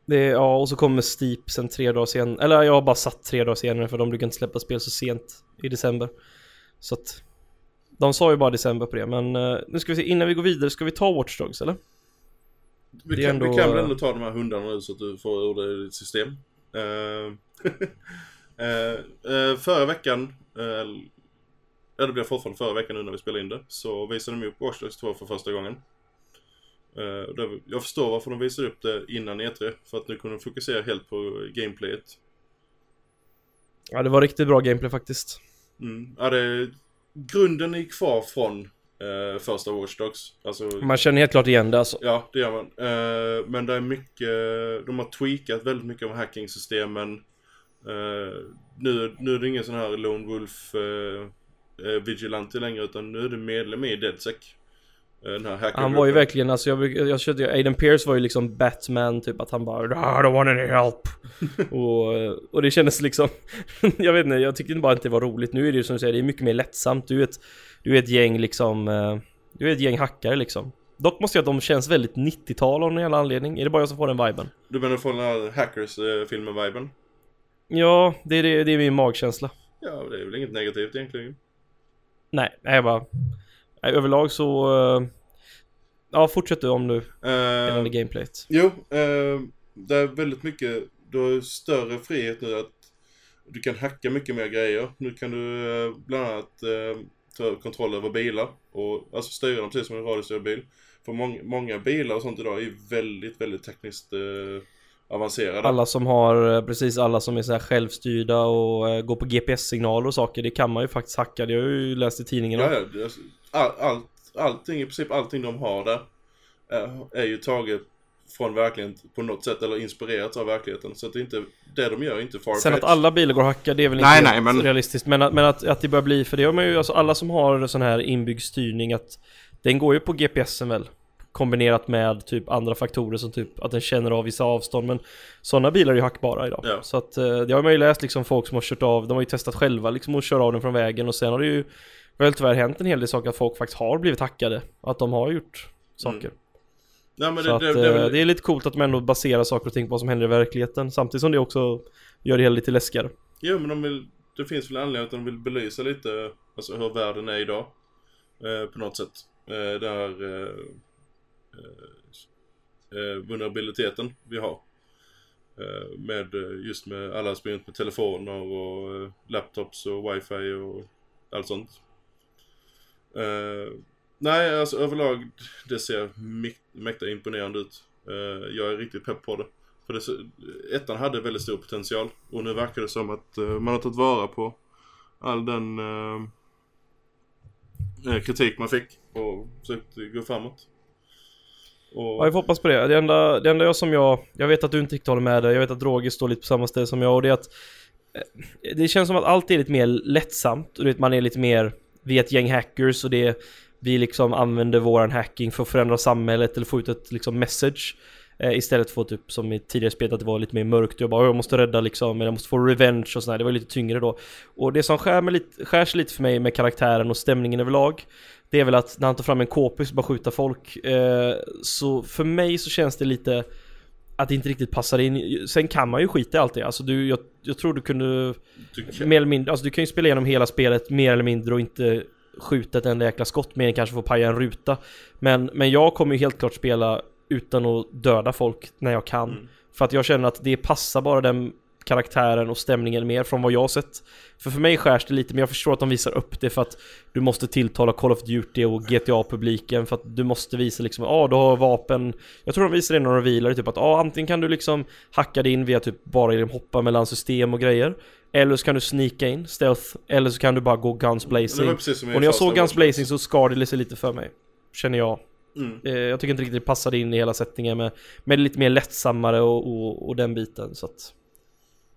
Det är, ja, och så kommer Steep sen tre dagar sen. Eller jag har bara satt tre dagar senare för de brukar inte släppa spel så sent i december. Så att de sa ju bara december på det, men eh, nu ska vi se, innan vi går vidare, ska vi ta Watch Dogs eller? Vi kan, ändå- vi kan väl ändå ta de här hundarna nu så att du får ur det i ditt system. Uh, uh, förra veckan, uh, ja det blir fortfarande förra veckan nu när vi spelar in det, så visade de upp Watch Dogs 2 för första gången. Uh, jag förstår varför de visade upp det innan E3, för att nu kunde de fokusera helt på gameplayet. Ja, det var riktigt bra gameplay faktiskt. Mm. Ja, det, grunden är kvar från uh, första Watch Dogs. Alltså, Man känner helt klart igen det alltså. Ja, det gör man. Eh, men det är mycket, de har tweakat väldigt mycket av hackingsystemen. Uh, nu, nu är det ingen sån här Lone Wolf uh, Vigilante längre utan nu är det medlem i DedSec. Här Han var ju verkligen, alltså jag, jag körde Aiden Pierce var ju liksom Batman, typ att han bara I don't want any help. och, och det kändes liksom, jag vet inte, jag tyckte bara inte det var roligt. Nu är det ju som du säger, det är mycket mer lättsamt. Du ett, du är ett gäng liksom, eh, du är ett gäng hackare liksom. Dock måste jag att de känns väldigt 90-tal av någon jävla anledning. Är det bara jag som får den viben? Du menar från den här Hackers-filmen-viben? Ja, det är, det, det är min magkänsla. Ja, det är väl inget negativt egentligen. Nej, nej bara... Nej, överlag så... eh, ja, fortsätt du om du Uh, gällande gameplayet. Jo, eh, det är väldigt mycket, du har större frihet nu att du kan hacka mycket mer grejer. Nu kan du eh, bland annat eh, ta kontroll över bilar och alltså styra dem precis som en radiostyrd bil. För många, många bilar och sånt idag är väldigt, väldigt tekniskt eh, avancerade. Alla som har, eh, precis alla som är så här självstyrda och eh, går på GPS-signaler och saker, det kan man ju faktiskt hacka. Det har jag ju läst i tidningen. Ja, är- all, allt, allting, i princip allting de har där är, är ju taget från verkligheten på något sätt eller inspirerat av verkligheten. Så att det är inte, det de gör är inte farfetched. Sen att alla bilar går att hacka, det är väl Nej, inte nej, men- realistiskt. Men, att, men att, att det börjar bli, för det har man ju, alltså alla som har sån här inbyggd styrning att den går ju på GPSen väl. Kombinerat med typ andra faktorer som typ att den känner av vissa avstånd. Men sådana bilar är ju hackbara idag. Ja. Så att eh, det har man ju läst liksom folk som har kört av, de har ju testat själva liksom att köra av den från vägen och sen har det ju väl tyvärr hänt en hel del saker att folk faktiskt har blivit hackade. Att de har gjort saker. Nej, men det, att det, eh, det, är väl- det är lite coolt att de ändå baserar saker och ting på vad som händer i verkligheten. Samtidigt som det också gör det hela lite läskigare. Jo, men de vill, det finns väl anledning att de vill belysa lite alltså, hur världen är idag. Eh, på något sätt. Eh, där eh, eh, eh, vulnerabiliteten vi har. Eh, med eh, just med alla som med telefoner och eh, laptops och wifi och allt sånt. Nej, alltså överlag det ser mäkta imponerande ut. Eh, jag är riktigt pepp på det. För det, ettan hade väldigt stor potential och nu verkar det som att eh, man har tagit vara på all den eh, eh, kritik man fick och försökt gå framåt. Och, Ja, jag får hoppas på det. Det enda, det enda jag som jag... Jag vet att du inte riktigt håller med där. Jag vet att Roger står lite på samma ställe som jag och det är att... Det känns som att allt är lite mer lättsamt och du vet man är lite mer... Vi är ett gäng hackers och det... är vi liksom använder våran hacking för att förändra samhället eller få ut ett liksom message. Eh, istället för typ som i tidigare spelet att det var lite mer mörkt. Jag bara jag måste rädda liksom, eller jag måste få revenge och sådär. Det var lite tyngre då. Och det som skär, lite, skär sig lite för mig med karaktären och stämningen överlag. Det är väl att när han tar fram en k-pist och bara skjuta folk. Eh, så för mig så känns det lite att det inte riktigt passar in. Sen kan man ju skita i allt det. Alltså du, jag, jag tror du kunde mer eller mindre, alltså du kan ju spela igenom hela spelet mer eller mindre och inte skjuta ett enda jäkla skott mer än kanske få paja en ruta. Men, men jag kommer ju helt klart spela utan att döda folk när jag kan. Mm. För att jag känner att det passar bara den karaktären och stämningen mer från vad jag har sett. För för mig skärs det lite, men jag förstår att de visar upp det för att du måste tilltala Call of Duty och GTA-publiken för att du måste visa liksom, ja ah, du har vapen. Jag tror de visar det när de revealar typ att ja ah, antingen kan du liksom hacka dig in via typ bara genom hoppa mellan system och grejer. Eller så kan du sneaka in, stealth, eller så kan du bara gå guns blazing. Och när jag såg guns blazing så skar det sig lite för mig. Känner jag. Mm. Eh, jag tycker inte riktigt det passade in i hela settingen med, med lite mer lättsammare och, och, och den biten så att...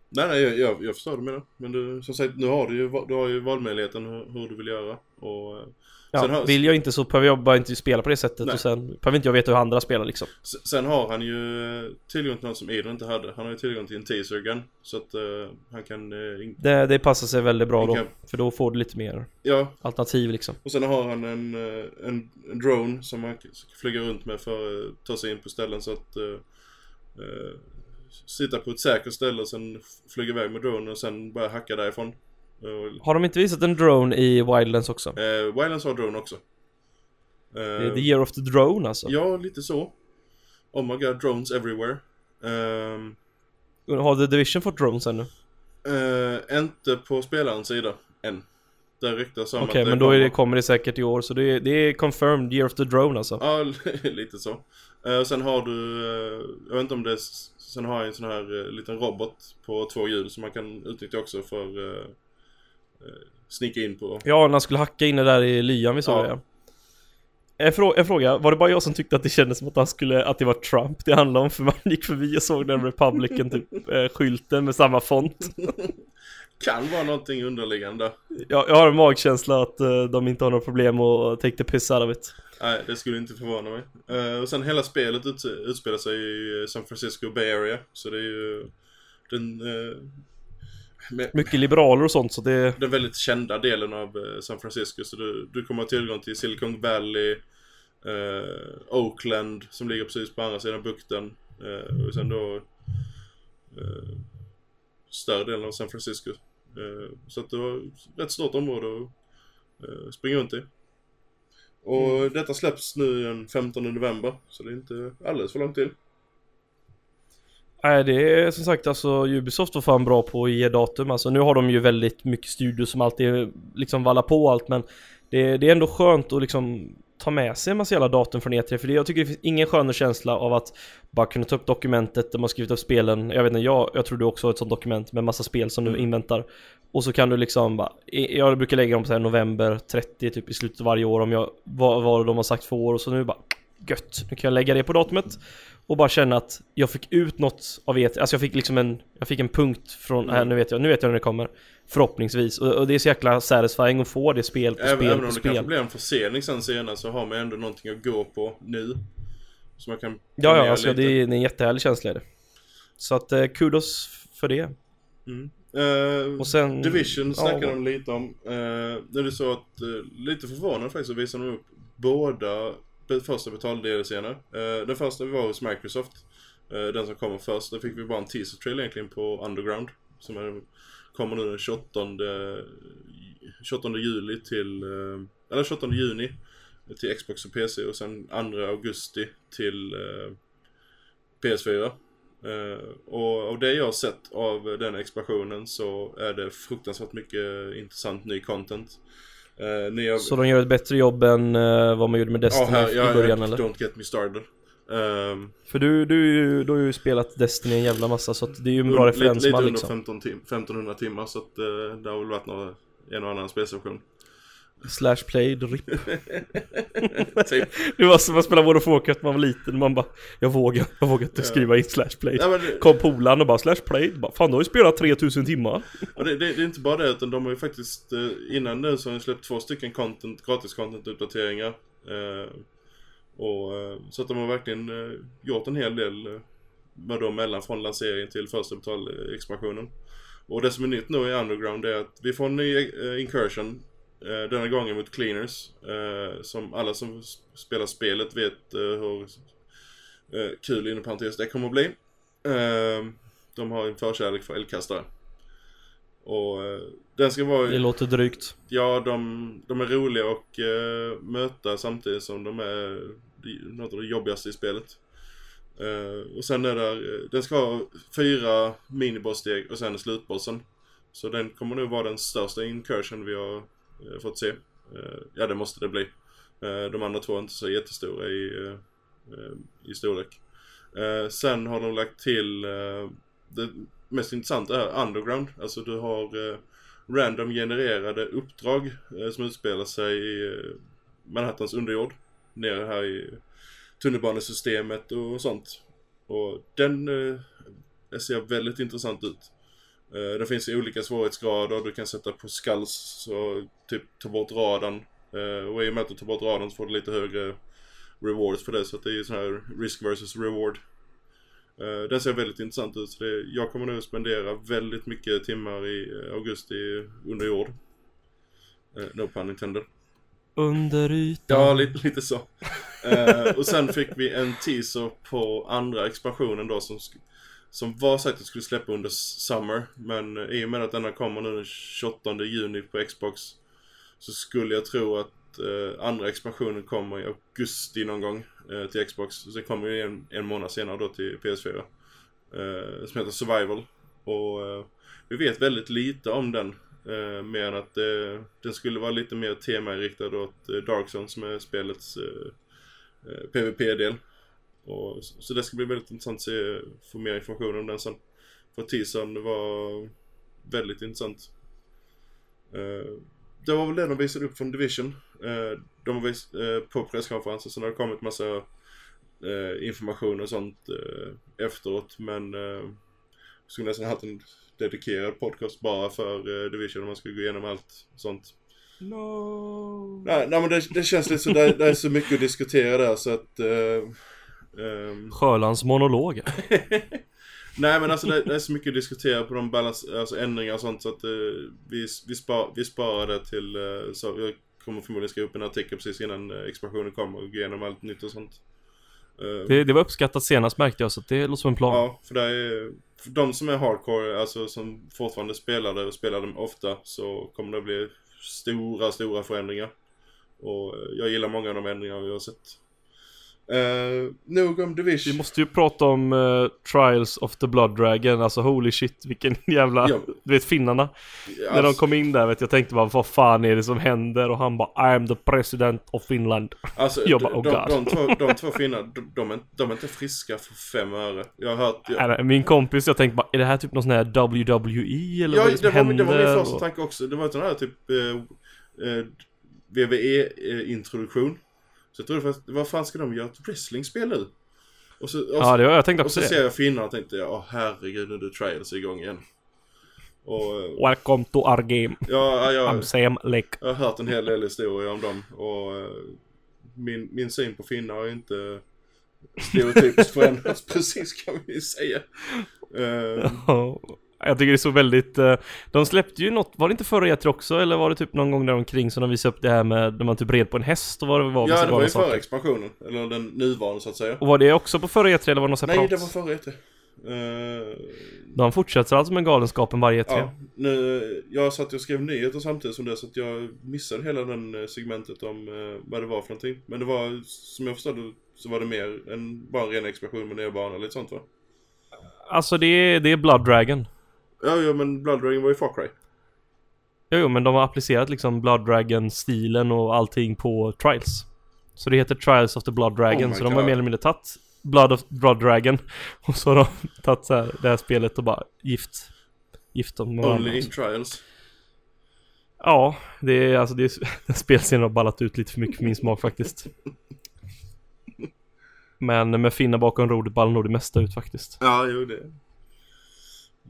Nej, nej, jag, jag, jag förstår det med Men du, som sagt, nu har du ju, du har ju valmöjligheten hur, hur du vill göra. Och, eh, ja, har, vill jag inte så behöver jag bara inte spela på det sättet nej. och sen behöver inte jag veta hur andra spelar liksom. Sen har han ju eh, tillgång till något som Eden inte hade. Han har ju tillgång till en teaser gun. Så att uh, han kan... Uh, det, det passar sig väldigt bra då. Kan... För då får du lite mer ja. alternativ liksom. Och sen har han en, en, en drone som han flyger runt med för att ta sig in på ställen så att... Uh, sitta på ett säkert ställe och sen flyga iväg med dronen och sen börja hacka därifrån. Har de inte visat en drone i Wildlands också? Eh, Wildlands har drone också. Eh, the year of the drone alltså? Ja, lite så. Oh my god, drones everywhere. Um, har The Division fått drones ännu? Uh, inte på spelarens sida, än. Det ryktas om Okej, okay, men då är det, kommer det säkert i år, så det är, det är confirmed year of the drone alltså? Ja, lite så. Uh, sen har du, uh, jag vet inte om det är Sen har jag en sån här liten robot på två hjul som man kan utnyttja också för snicka in på. Ja, när han skulle hacka in det där i lyan vi såg ja. En, frå en fråga, var det bara jag som tyckte att det kändes som att han skulle, att det var Trump det handlade om? För man gick förbi och såg den Republican typ eh, skylten med samma font. kan vara någonting underliggande. Ja, jag har en magkänsla att uh, de inte har några problem att take the piss out of it. Nej, det skulle inte förvåna mig. Uh, och sen hela spelet ut, utspelar sig i San Francisco Bay Area. Så det är ju den... Med, Mycket liberaler och sånt så det... Den väldigt kända delen av San Francisco. Så du, du kommer ha tillgång till Silicon Valley, Oakland som ligger precis på andra sidan bukten. och sen då större delen av San Francisco. Eh, så att det var ett rätt stort område att eh, springa runt i. Och mm. detta släpps nu den 15 november, så det är inte alldeles för långt till. Nej det är som sagt alltså Ubisoft var fan bra på att ge datum. Alltså nu har de ju väldigt mycket studios som alltid liksom vallar på allt men det, det är ändå skönt att liksom ta med sig en massa jävla datum från E3 för det, jag tycker det finns ingen skönare känsla av att bara kunna ta upp dokumentet där man skrivit upp spelen. Jag vet inte, jag, jag tror du också har ett sånt dokument med massa spel som du mm. inväntar Och så kan du liksom bara, jag brukar lägga dem på så här november 30 typ i slutet av varje år om jag, vad, vad de har sagt för år och så nu bara Gött, nu kan jag lägga det på datumet och bara känna att jag fick ut något av E3, alltså jag fick liksom en, jag fick en punkt från, mm. här nu vet jag, nu vet jag när det kommer Förhoppningsvis, och, och det är så jäkla satisfying att få det spel på även, spel Även om det kanske blir en försening sen senare så har man ändå någonting att gå på nu Så man kan Ja ja, alltså det är, det är en jättehärlig känsla det Så att eh, kudos för det mm. Uh, och sen, Division snackade ja. de lite om. Uh, det är så att, uh, lite förvånande faktiskt, så visade de upp båda första betal-DLCerna. Uh, eh, den första var hos Microsoft. Eh, den som kommer först. Där fick vi bara en teaser trail egentligen på Underground. Som är kommer nu den 28, 28 juli till, eh, eller 28 juni till Xbox och PC och sen 2 augusti till PS4. Uh, och av det jag har sett av den expansionen så är det fruktansvärt mycket intressant ny content. Uh, nya... Så de gör ett bättre jobb än uh, vad man gjorde med Destiny ja, här, i början ja, eller? Don't get me started. Um, För du, du, du har ju spelat Destiny en jävla massa så att det är ju en bra referensman liksom. Lite under 15 tim 1500 timmar så att uh, det har väl varit några, en och annan spelsession. Slash played, RIP. typ. Det var som att spela World of Warcraft när man var liten, man bara Jag vågar, jag vågar inte skriva in slash played. Ja, det... Kom polaren och bara slash played, bara, fan du har ju spelat 3000 timmar. Och det, det, det, är inte bara det utan de har ju faktiskt eh, innan nu så har de släppt två stycken content, gratis content uppdateringar. Eh, och, eh, så att de har verkligen gjort en hel del med dem mellan från lanseringen till första betalexpansionen. Och det som är nytt nu i Underground är att vi får en ny incursion denna gången mot Cleaners. Som alla som spelar spelet vet hur kul inom parentes det kommer att bli. De har en förkärlek för eldkastare. Och den ska vara... Det låter drygt. Ja, de, de är roliga att möta samtidigt som de är något av det jobbigaste i spelet. Eh, och sen är det, eh, den ska ha fyra minibosssteg och sen slutbossen. Så den kommer nog vara den största incursion vi har eh, Eh, fått se. Eh, ja, det måste det bli. Eh, de andra två är inte så jättestora i, eh, eh, i storlek. Eh, sen har de lagt till eh, det mest intressanta är underground. Alltså du har eh, random genererade uppdrag eh, som utspelar sig i eh, Manhattans underjord. Nere här i tunnelbanesystemet och sånt. Och den eh, ser väldigt intressant ut. Eh, det finns olika svårighetsgrader. Du kan sätta på skulls så typ ta bort radarn. Eh, och i och med att du tar bort radarn så får du lite högre rewards för det. Så det är ju sån här risk versus reward. Eh, den ser väldigt intressant ut. Så det, jag kommer nog spendera väldigt mycket timmar i augusti under jord. No pun intended. Under ytan. Ja, lite, lite så. Och sen fick vi en teaser på andra expansionen då som, som var sagt att skulle släppa under Summer. Men eh, i och med att denna kommer nu den 28 juni på Xbox så skulle jag tro att eh, andra expansionen kommer i augusti någon gång eh, till Xbox. Sen kommer ju en, en månad senare då till PS4. Eh, som heter Survival. Och eh, vi vet väldigt lite om den. Eh, mer än att eh, den skulle vara lite mer temainriktad åt eh, Darkson som är spelets eh, eh, PVP-del. Och, så det ska bli väldigt intressant att se, få mer information om den sen. För teasern var väldigt intressant. Eh, det var väl det de visade upp från Division. Eh, de har vis- eh, på presskonferensen, sen har det kommit massa information och sånt efteråt. Men eh, skulle nästan haft en dedikerad podcast bara för Division om man skulle gå igenom allt sånt. No. Nej, nej men det, det känns lite så, det, det är så mycket att diskutera där så att... Ehm, Sjölands monolog. nej men alltså det, det är så mycket att diskutera på de balans, alltså ändringar och sånt så att eh, vi, vi, spar, vi sparar det till... Eh, så jag kommer förmodligen skriva upp en artikel precis innan eh, expansionen kommer och gå igenom allt nytt och sånt. Eh, Det, det var uppskattat senast märkte jag så att det låter som en plan. Ja, för det är, för de som är hardcore, alltså som fortfarande spelar det och spelar dem ofta så kommer det bli stora, stora förändringar. Och jag gillar många av de ändringar vi har sett. Uh, nog om Division. Vi måste ju prata om eh, Trials of the Blood Dragon, alltså holy shit vilken jävla, Ja. du vet finnarna. Ja, När de alltså, kom in där vet jag, tänkte bara vad fan är det som händer? Och han bara I am the president of Finland. alltså, jag de, bara, oh de, God. de, två, de två finnar, de, de, är, de är inte friska för fem öre. Jag har hört... Jag, Nej, Min kompis, jag tänkte bara, är det här typ någon sån här WWE eller ja, vad är det som det var, händer? det var min första Och- tanke också. Det var en sån här typ eh, eh, WWE-introduktion. Så jag trodde först, vad fan ska de göra ett wrestlingspel nu? Och så, och så, Ja, det var, jag tänkte Och så det. ser jag finnarna och tänkte jag, åh herregud nu är trials igång igen. Och eh, Welcome to our game. ja, jag, I'm Sam Lake. jag har hört en hel del historier om dem och eh, min, min syn på finnar ju inte stereotypiskt förändrats precis kan vi säga. Eh, Jag tycker det är så väldigt, eh, de släppte ju något, var det inte förra E3 också eller var det typ någon gång där omkring som de visade upp det här med när man typ red på en häst och vad det var? ja det var ju förra expansionen, eller den nuvarande så att säga. Och var det också på förra E3 eller var det något separat? Nej det var förra E3. Eh, De fortsätter alltså med galenskapen varje E E3? Ja, nu, jag satt och skrev nyheter samtidigt som det så att jag missade hela den eh, segmentet om eh, vad det var för någonting. Men det var, som jag förstod så var det mer än bara en ren explosion med nya banor lite sånt va? Alltså det är, det är Blood Dragon. Ja, ja men Blood Dragon var ju Far Cry. Jo, jo, men de har applicerat liksom Blood Dragon-stilen och allting på Trials. Så det heter Trials of the Blood Dragon, Oh så de har God. mer eller mindre tagit Blood of Blood Dragon och så har de tagit så här, det här spelet och bara gift. Gift dem med. Only in Trials. Ja, det är alltså det är, spelscenen har ballat ut lite för mycket för min smak faktiskt. Men med finna bakom rodret ballar nog det mesta ut faktiskt. Ja, jo det.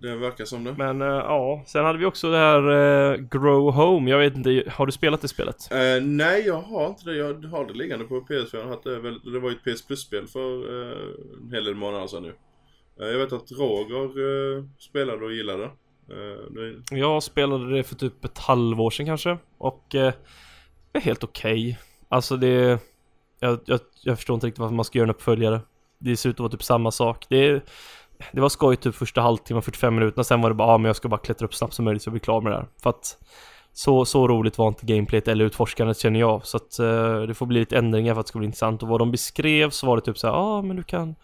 Det verkar som det. Men eh, ja, sen hade vi också det här eh, Grow Home. Jag vet inte, har du spelat det spelet? Eh, nej, jag har inte det. Jag har det liggande på PS4. Jag har haft det, var ju ett PS Plus-spel för en hel del månader sedan nu. Jag vet att Roger spelade och gillade det. Jag spelade det för typ ett halvår sedan kanske och det är helt okej. Alltså det... Jag, jag, jag förstår inte riktigt varför man ska göra en uppföljare. Det ser ut att vara typ samma sak. Det, det var skoj typ första halvtimmen, 45 minuterna. Sen var det bara, ah, men jag ska bara klättra upp snabbt som möjligt så jag blir klar med det här. För att så, så roligt var inte gameplayet eller utforskandet känner jag. Så att eh, det får bli lite ändringar för att det ska bli intressant. Och vad de beskrev så var det typ så här, ja ah, men du kan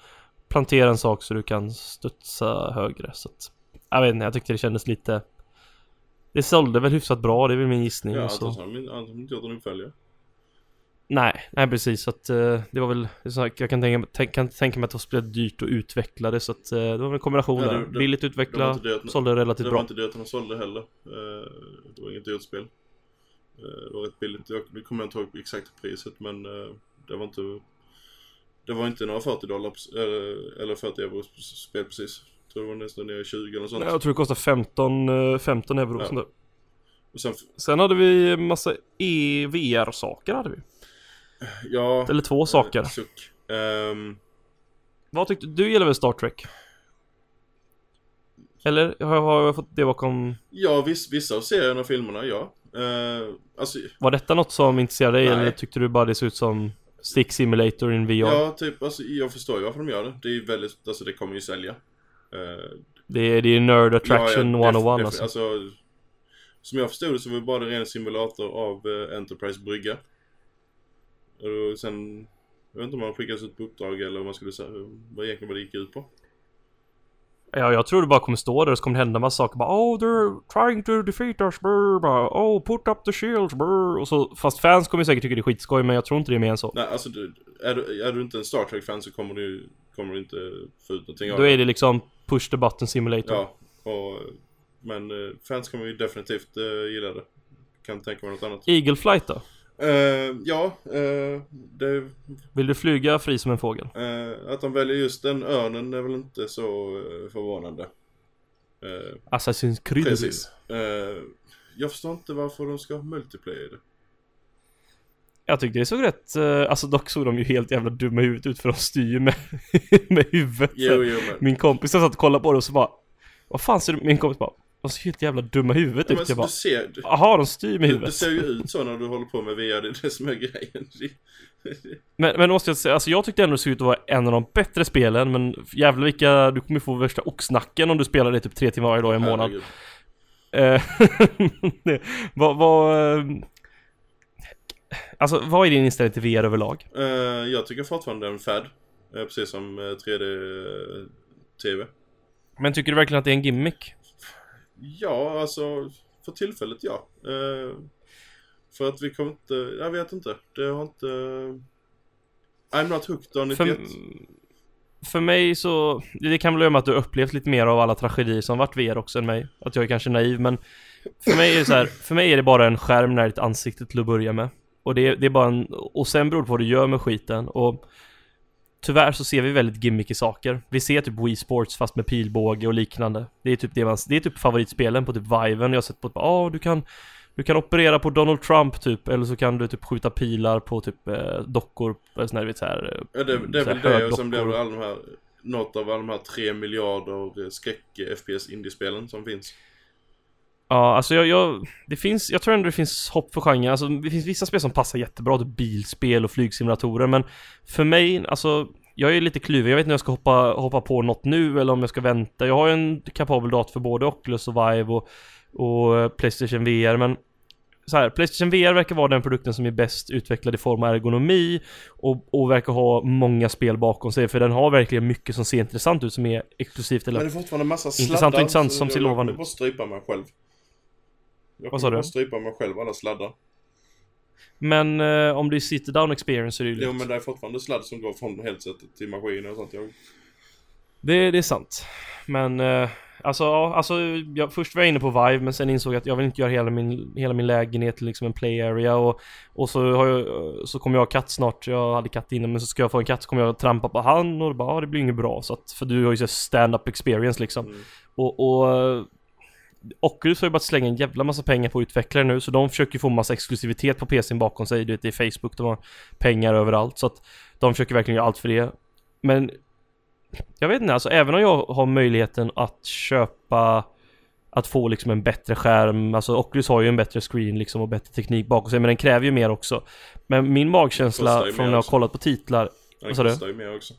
plantera en sak så du kan studsa högre så att Jag vet inte, jag tyckte det kändes lite Det sålde väl hyfsat bra, det är väl min gissning Ja, och så. antagligen har de inte gjort en uppföljare. Nej, nej precis så att eh, det var väl det Jag kan tänka, tänk, kan tänka mig att det var dyrt att utveckla det så att eh, det var väl en kombination Ja, det- där det- Billigt Det utveckla, det att, sålde relativt det bra var inte det att de sålde heller. Eh, Det var inget dyrt spel. Eh, Det var rätt billigt. Jag nu kommer jag inte ihåg exakta priset men eh, det var inte Det var inte några 40 dollar eller- eller 40 euro spel precis. Jag tror det var nästan nere i 20 eller sånt. Nej, Jag tror det kostar 15, eh, 15 euro Ja. sånt där. Och sen, Sen hade vi massa E EVR-saker hade vi ja. Eller två saker eh, Suck. Ehm, Vad tyckte du? gillar väl Star Trek? Eller har jag, har jag fått det bakom ja, viss, vissa av serierna och filmerna, ja. Eh, alltså, Var detta något som intresserade dig Nej. eller tyckte du bara det såg ut som Stick Simulator in VR? ja, typ, alltså, jag förstår ju varför de gör det. Det är ju väldigt, alltså det kommer ju sälja. Eh, Det är, det är Nerd Attraction Ja, ja, def- 101 def- alltså. alltså. Som jag förstod det så var det bara en ren simulator av eh, Enterprise brygga. Och sen, jag vet inte om man skickas ut på uppdrag eller om man skulle säga vad egentligen vad det gick ut på. Ja, jag tror det bara kommer stå där och så kommer det hända massa saker bara Oh they're trying to defeat us brr, bara, Oh put up the shields brr. Och så, fast fans kommer säkert tycka det är skitskoj men jag tror inte det är mer än så. Nej, alltså du, är, du, är du inte en Star Trek-fan så kommer du, kommer du inte få ut någonting av Då är det liksom push the button simulator. Ja, och, men eh, fans kommer ju definitivt uh, gilla det. Kan tänka mig något annat. Eagle Flight då? Eh, ja, eh, det, Vill du flyga fri som en fågel? Eh, att de väljer just den örnen är väl inte så uh, förvånande. Uh, Assassin's Creed precis. Jag förstår inte varför de ska ha multiplayer. Jag tyckte det såg rätt, alltså dock såg de ju helt jävla dumma i huvudet ut för de styr ju med, med huvudet. Jo, jo, men... Min kompis satt och kollade på det och så bara Vad fan ser du? Min kompis bara De ser helt jävla dumma i huvudet Ja, ut. Jag bara du ser, du, Jaha, de styr med det, det huvudet. ser ju ut så när du håller på med VR, det är det som är grejen. Men, men måste jag säga, alltså jag tyckte ändå det såg ut att vara en av de bättre spelen men jävlar vilka, du kommer få värsta oxnacken om du spelar det typ tre timmar varje dag i en månad. Eh, vad, vad, eh, Alltså vad är din inställning till VR överlag? Eh, jag tycker fortfarande det är en fad. Precis som eh, 3D-TV. Men tycker du verkligen att det är en gimmick? Ja, alltså för tillfället ja. Eh, för att vi kommer inte, jag vet inte. Det har inte... I'm not hooked on it För, yet. för mig så, det kan väl göra med att du upplevt lite mer av alla tragedier som varit VR också än mig. Att jag är kanske naiv men För mig är det så här, för mig är det bara en skärm när ditt ansikte till att börja med. Och det, det är bara en, och sen beror det på vad du gör med skiten och Tyvärr så ser vi väldigt gimmicky saker. Vi ser typ Wii Sports fast med pilbåge och liknande. Det är typ det man, det är typ favoritspelen på typ Viven. Jag har sett på att ah, du kan du kan operera på Donald Trump typ, eller så kan du typ skjuta pilar på typ eh, dockor, eller sån här, vet, så här, eh, Ja, det, det är väl det och sen blir det alla de här, något av alla de här 3 miljarder skräck-FPS indiespelen som finns. Ja, alltså jag, jag, det finns, jag tror ändå det finns hopp för genren. Alltså det finns vissa spel som passar jättebra, typ bilspel och flygsimulatorer, men för mig, alltså jag är lite kluven, jag vet inte om jag ska hoppa, hoppa på något nu eller om jag ska vänta. Jag har ju en kapabel dator för både Oculus och Vive och, och eh, Playstation VR, men så här, Playstation VR verkar vara den produkten som är bäst utvecklad i form av ergonomi och, och verkar ha många spel bakom sig, för den har verkligen mycket som ser intressant ut, som är exklusivt eller Men det är fortfarande massa sladdar. Intressant och intressant som ser jag- lovande Jag kommer bara strypa mig själv. Jag Vad sa du? bara strypa mig själv, alla sladdar. Men eh, om det är sit down experience så är det ju Jo lätt. men det är fortfarande sladd som går från headsetet till maskinen och sånt. Jag, Det, det är sant. Men eh, alltså, ja, alltså jag, först var jag inne på Vive men sen insåg jag att jag vill inte göra hela min, hela min lägenhet till liksom en play area och, och så har jag, så kommer jag ha katt snart. Jag hade katt innan men så ska jag få en katt så kommer jag trampa på han och det bara, ja, det blir inget bra så att, för du har ju så stand-up experience liksom. Mm. Och, och Oculus har ju bara slänga en jävla massa pengar på utvecklare nu så de försöker få massa exklusivitet på PCn bakom sig. Du vet, det är Facebook, de har pengar överallt så att de försöker verkligen göra allt för det. Men jag vet inte, alltså även om jag har möjligheten att köpa att få liksom en bättre skärm, alltså Oculus har ju en bättre screen liksom och bättre teknik bakom sig men den kräver ju mer också. Men min magkänsla från när jag har kollat på titlar Den kostar ju mer också.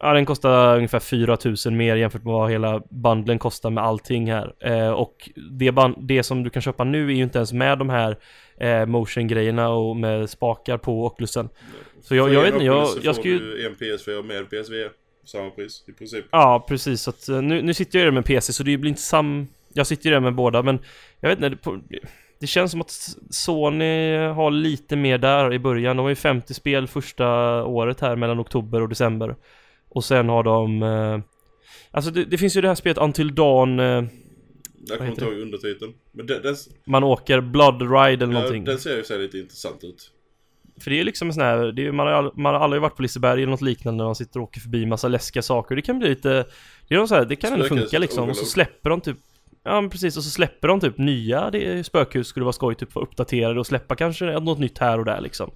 Ja den kostar ungefär 4000 mer jämfört med vad hela bundlen kostar med allting här. Eh, och det, det som du kan köpa nu är ju inte ens med de här eh, motion-grejerna och med spakar på Oculusen. Så jag- jag vet inte, jag- jag ska ju- en PS4 med PSVR. samma pris i princip. Ja, precis. Så att, eh, nu, nu sitter jag där med PC så det blir inte sam... Jag sitter ju där med båda men jag vet inte, det, på, det känns som att Sony har lite mer där i början. De har ju 50 spel första året här mellan oktober och december. Och sen har de... Eh, alltså det, det, finns ju det här spelet Until Dawn... Eh, jag kommer inte ihåg undertiteln. Men den, den, Man åker Blood Ride eller ja, någonting. Den ser ju sig lite intressant ut. För det är liksom en sån här, det är, man, har, man har aldrig varit på Liseberg eller något liknande när man sitter och åker förbi massa läskiga saker. Det kan bli lite, det är så här, det kan ändå funka liksom. Och så släpper de typ Ja men precis, och så släpper de typ nya det, spökhus skulle vara skoj typ få uppdaterade och släppa kanske något nytt här och där liksom.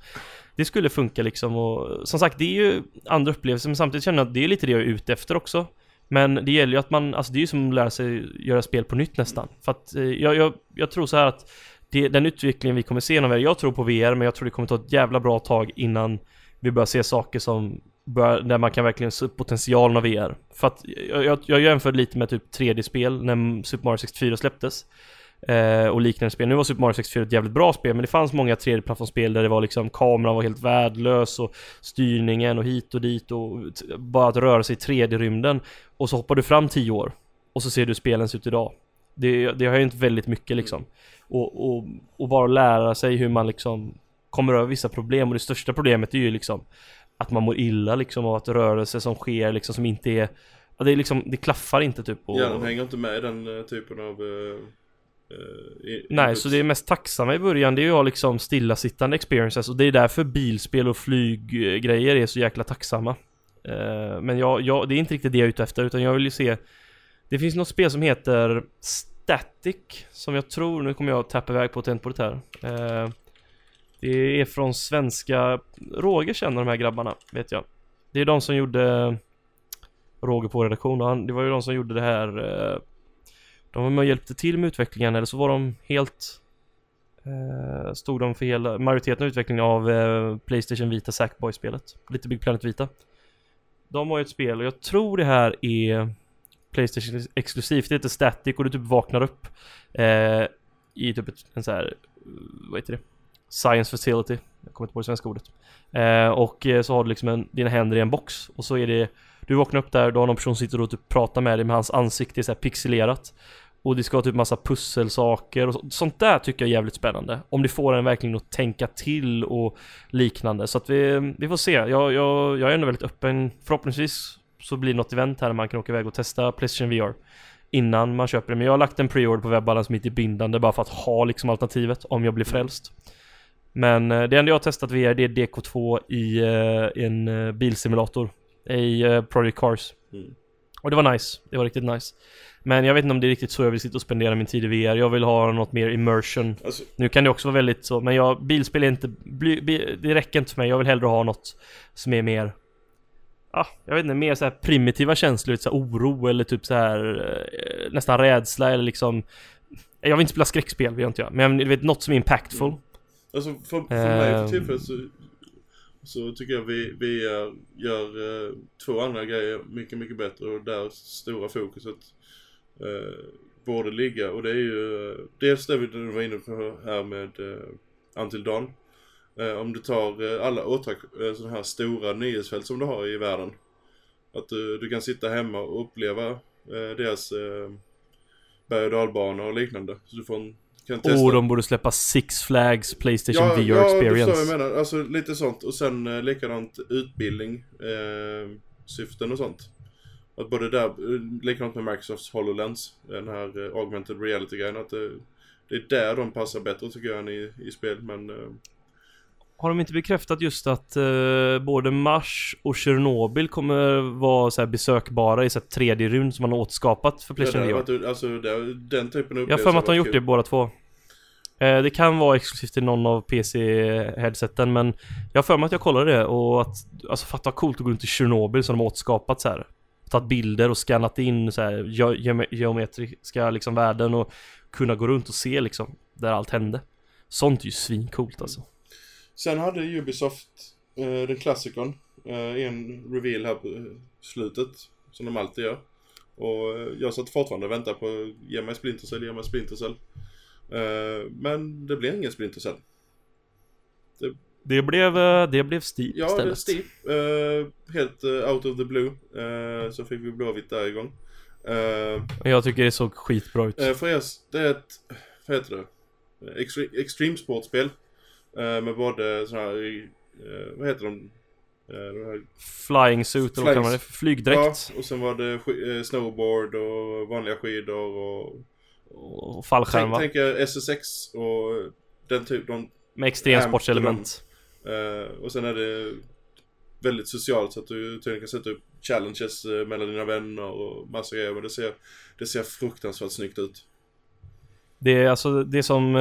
Det skulle funka liksom och som sagt det är ju andra upplevelser men samtidigt känner jag att det är lite det jag är ute efter också. Men det gäller ju att man, alltså det är ju som att lära sig göra spel på nytt nästan. För att eh, jag, jag, jag tror så här att det, den utvecklingen vi kommer se inom VR, jag tror på VR men jag tror det kommer ta ett jävla bra tag innan vi börjar se saker som bör, där man kan verkligen se potentialen av VR. För att jag, jag, jag jämför lite med typ 3D-spel när Super Mario 64 släpptes. Eh, och liknande spel. Nu var Super Mario 64 ett jävligt bra spel men det fanns många 3D-plattformsspel där det var liksom kameran var helt värdelös och styrningen och hit och dit och bara att röra sig i 3D-rymden. Och så hoppar du fram 10 år och så ser du spelen ut idag. Det, det har ju inte väldigt mycket liksom. Och, och, och bara lära sig hur man liksom kommer över vissa problem och det största problemet är ju liksom att man mår illa liksom av att rörelse som sker liksom som inte är det är liksom, det klaffar inte typ och... Hjärnan hänger inte med i den uh, typen av uh, uh, Nej, så det är mest tacksamma i början det är ju att ha liksom stillasittande experiences och det är därför bilspel och flyggrejer är så jäkla tacksamma. Men jag, jag, det är inte riktigt det jag är ute efter utan jag vill ju se Det finns något spel som heter Static Som jag tror, nu kommer jag att tappa iväg på ett på det här det är från svenska... Roger känner de här grabbarna, vet jag. Det är de som gjorde... Eh, Roger på redaktionen, det var ju de som gjorde det här... Eh, de var med och hjälpte till med utvecklingen, eller så var de helt... Eh, stod de för hela majoriteten av utvecklingen av Playstation Vita Sackboy-spelet. Lite Big Planet Vita. De har ju ett spel och jag tror det här är Playstation exklusivt. Det heter Static och du typ vaknar upp eh, i typ ett, en så här, vad heter det? Science Facility. Jag kommer inte på det svenska ordet. Eh, och eh, så har du liksom en, dina händer i en box och så är det Du vaknar upp där, du har någon person som sitter och typ pratar med dig med hans ansikte är så här pixelerat. Och det ska ha typ massa pusselsaker och så, sånt där tycker jag är jävligt spännande. Om det får en verkligen att tänka till och liknande. Så att vi, vi får se. Jag, jag, jag är ändå väldigt öppen. Förhoppningsvis så blir det något event här där man kan åka iväg och testa Playstation VR. Innan man köper det. Men jag har lagt en pre-order på webballen som inte är bindande bara för att ha liksom alternativet om jag blir frälst. Men eh, det enda jag har testat VR det är DK2 i uh, en uh, bilsimulator i Project Cars. Mm. Och det var nice, det var riktigt nice. Men jag vet inte om det är riktigt så jag vill sitta och spendera min tid i VR. Jag vill ha något mer immersion. Alltså... Nu kan det också vara väldigt så, men jag, bilspel är inte, bli, bi, det räcker inte för mig. Jag vill hellre ha något som är mer Ja, ah, jag vet inte, mer så här primitiva känslor, så oro eller typ så här nästan rädsla eller liksom Jag vill inte spela skräckspel, vill jag inte göra. Men jag vet, något som är impactful. Mm. Alltså för, för mig för ehm. tillfället så, så tycker jag vi, vi gör, gör uh, två andra grejer mycket, mycket bättre och där stora fokuset uh, borde ligga och det är ju uh, dels det vi var inne på här med uh, Until Dawn. om du tar alla åtrak, sådana här stora nyhetsfält som du har i världen. Att du, du kan sitta hemma och uppleva deras berg och dalbana och liknande. Så du får en testa. Oh, de borde släppa Six Flags Playstation ja, VR ja, Experience. Ja, jag menar. Alltså lite sånt. Och sen eh, likadant utbildning, eh, syften och sånt. Att både där, eh, likadant med Microsofts HoloLens, den här eh, augmented reality-grejen, att det, det, är där de passar bättre tycker jag än i, i spel, men... Har de inte bekräftat just att eh, både Mars och Tjernobyl kommer vara så besökbara i så 3D-rymd som man har återskapat för Playstation ja, VR? Alltså det, den typen av Jag har för mig att de har gjort det båda två. Eh, det kan vara exklusivt till någon av PC-headseten men Jag har för mig att jag kollade det och att Alltså fatta coolt att gå runt i Tjernobyl som de har återskapat så här. Tagit bilder och skannat in så här ge geometriska liksom värden och Kunna gå runt och se liksom Där allt hände Sånt är ju svincoolt alltså Sen hade Ubisoft eh, den klassikern eh, en reveal här på slutet Som de alltid gör Och eh, jag satt fortfarande och väntade på Ge mig Splinter Cell, ge mig Splinter Cell eh, Men det blir ingen Splinter Cell det, Det blev, eh, det blev Steep Ja, istället. Steep. eh, helt eh, out of the blue. Så fick vi Blåvitt där igång. Uh, Jag tycker det såg skitbra ut. uh, för er, det är ett, vad heter det? Extre- extremsportspel. Uh, med både sådana här, uh, vad heter de? Här Flying suit eller vad kallar man det? Flygdräkt. Ja, och sen var det eh, snowboard och vanliga skidor och... Och fallskärm Tänk, va? tänk SSX och den typ, de... Med extremsportselement. eh, och sen är det väldigt socialt så att du tydligen kan sätta upp challenges eh, mellan dina vänner och massa grejer. Men det ser, det ser fruktansvärt snyggt ut. Det är alltså det som...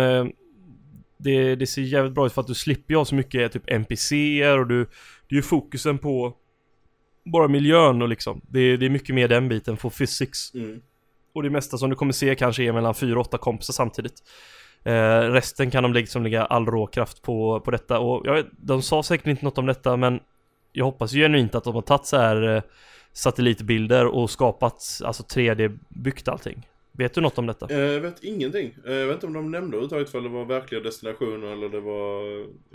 Det, det ser jävligt bra ut för att du slipper ju ha så mycket typ NPCer och du... Det är ju fokusen på bara miljön och liksom. Det, det är mycket mer den biten för physics. Mm. Och det mesta som du kommer se kanske är mellan 4 och 8 kompisar samtidigt. Eh, resten kan de liksom lägga all råkraft på, på detta och jag vet, de sa säkert inte något om detta men jag hoppas ju genuint att de har tagit så här eh, satellitbilder och skapat alltså 3D-byggt allting. Vet du något om detta? Eh, Jag vet ingenting. Eh, Jag vet inte om de nämnde överhuvudtaget för det var verkliga destinationer eller det var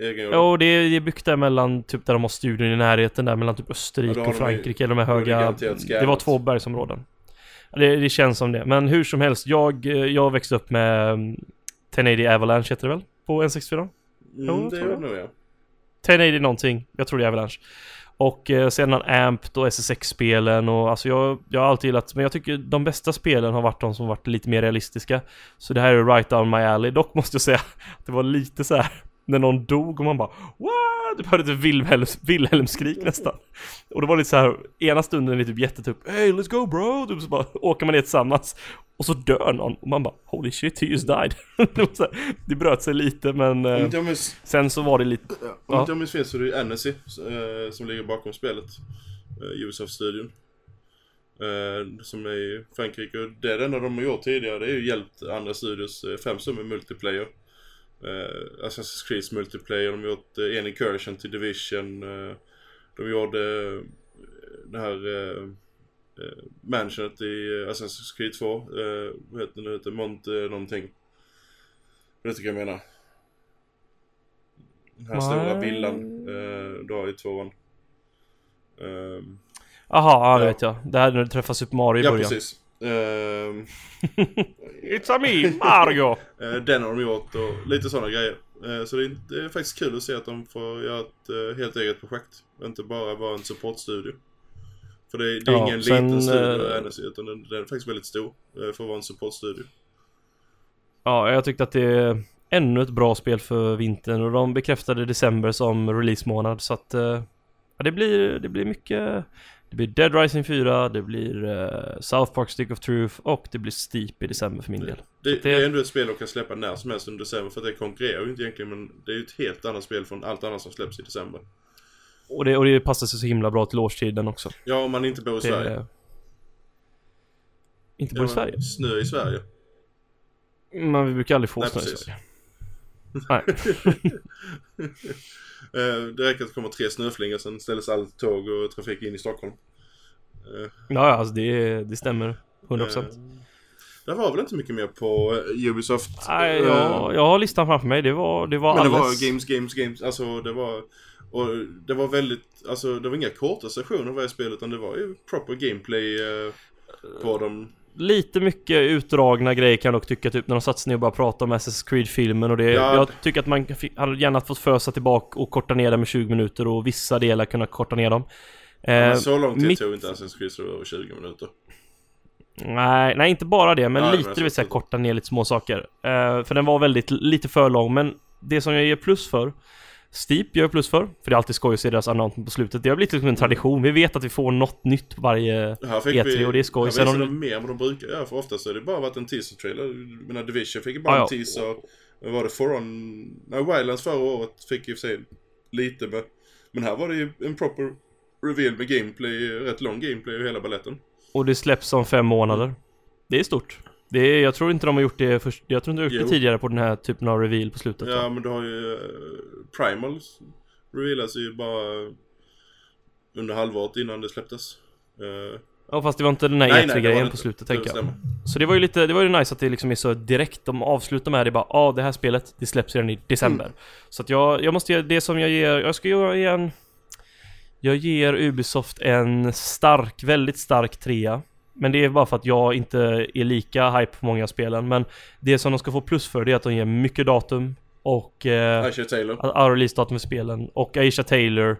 egengjorda. Jo, det är, det är byggt där mellan typ där de har studion i närheten där mellan typ Österrike Ja, och Frankrike eller de här höga Det var två bergsområden Ja, det, det känns som det, men hur som helst Jag, eh, jag växte upp med um, 1080 Avalanche heter det väl? På N64? Mm, Jo, det jag. det nog ja. 1080 någonting, jag tror det är Avalanche och eh, sedan Amped och SSX-spelen och alltså jag, jag har alltid gillat Men jag tycker de bästa spelen har varit de som varit lite mer realistiska. Så det här är right down my alley. Dock måste jag säga att det var lite så här när någon dog och man bara What? Du hörde typ Wilhelms, Wilhelmskrik nästan Och det var lite så här Ena stunden är det typ jättetyp Hey let's go bro! Typ så bara åker man ner tillsammans Och så dör någon och man bara Holy shit he just died det, så här, det bröt sig lite men eh, minns, Sen så var det lite om Ja. inte jag minns fel så är det Annecy eh, som ligger bakom spelet. Uh, Ubisoft-studion. Eh, som är i Frankrike. Och det är det enda de har gjort tidigare. Det är ju hjälpt andra studios, eh, främst med multiplayer. Uh, Assassin's Creed multiplayer. De har gjort uh, en incursion till Division. eh, de gjorde uh, det här uh, mansionet i uh, Assassin's Creed 2. Uh, vad heter det? Heter Mont uh, någonting. Det tycker jag menar. Den här stora Nej. villan uh, du har i tvåan. Ehm, Jaha, ja, det Ja. vet jag. Det här när du träffar Super Mario i ja, början. precis. Ehm, It's a me, Mario! eh, den har de gjort och lite sådana grejer. Eh, så det är, det är faktiskt kul att se att de får göra ett eh, helt eget projekt. Inte bara vara en supportstudio. För det, är- det är Ja, ingen sen, liten studio eh, Annecy, utan den, den är faktiskt väldigt stor för att vara en supportstudio. ja, jag tyckte att det är ännu ett bra spel för vintern och de bekräftade december som releasemånad så att ja, det blir, det blir mycket Det blir Dead Rising 4, det blir eh, South Park Stick of Truth och det blir Steep i december för min del. Det, det- det är ändå ett spel de kan släppa när som helst under december för att det konkurrerar ju inte egentligen men det är ju ett helt annat spel från allt annat som släpps i december. Och det, och det passar sig så himla bra till årstiden också. Ja, om man inte bor i Det, Sverige. Inte bor i Ja, Sverige? Snö i Sverige. Men vi brukar aldrig få Nej, snö i precis. Sverige. Nej. Eh, det räcker att det kommer tre snöflingor sen ställs all tåg och trafik in i Stockholm. Eh, Ja, alltså det, det stämmer. 100%. eh, det var väl inte mycket mer på eh, Ubisoft. Nej, jag, jag har listan framför mig. Det var, det var Men det alldeles... var games, games, games. Alltså det var... Och det var väldigt... Alltså det var inga korta sessioner varje spel utan det var ju proper gameplay på dem. Lite mycket utdragna grejer kan jag dock tycka, typ när de satt sig ner och bara pratade om Assassin's Creed-filmen och det. Ja. Jag tycker att man hade gärna fått fösa tillbaka och korta ner det med 20 minuter och vissa delar kunna korta ner dem. Eh, Men så lång tid mitt- tog inte Assassin's Creed så det var över 20 minuter. Nej, nej inte bara det, men men lite vet såhär så- korta ner lite små saker. Eh, för den var väldigt, lite för lång, men det som jag ger plus för Steep gör jag plus för, för det är alltid skoj att se deras announcement på slutet. Det har blivit liksom en tradition. Vi vet att vi får något nytt på varje Här fick E3 vi, och det är skoj. Här Sen de mer än vad de brukar göra för oftast har det bara varit en teaser-trailer. Jag menar Division fick ju bara Ja, ja. en teaser. Vad var det? For On... Nej, Wildlands förra året fick ju för sig lite med. Men här var det ju en proper reveal med gameplay, rätt lång gameplay och hela balletten. Och det släpps om fem månader. Det är stort. Det är, jag tror inte de har gjort det först, jag tror inte de har gjort Jo. det tidigare på den här typen av reveal på slutet. Ja, va? men du har ju uh, Primals. Revealas ju bara under halvåret innan det släpptes. Eh, Ja fast det var inte den här Nej, nej, E3-grejen inte. på slutet tänker jag. Så det var ju lite, det var ju nice att det liksom är så direkt, de avslutar med det bara ja ah, det här spelet, det släpps redan i december. Mm. Så att jag, jag måste ge det som jag ger, jag ska ge en Jag ger Ubisoft en stark, väldigt stark trea. Men det är bara för att jag inte är lika hype på många av spelen. Men det som de ska få plus för det är att de ger mycket datum och eh, Aisha Taylor. Release-datum för spelen och Aisha Taylor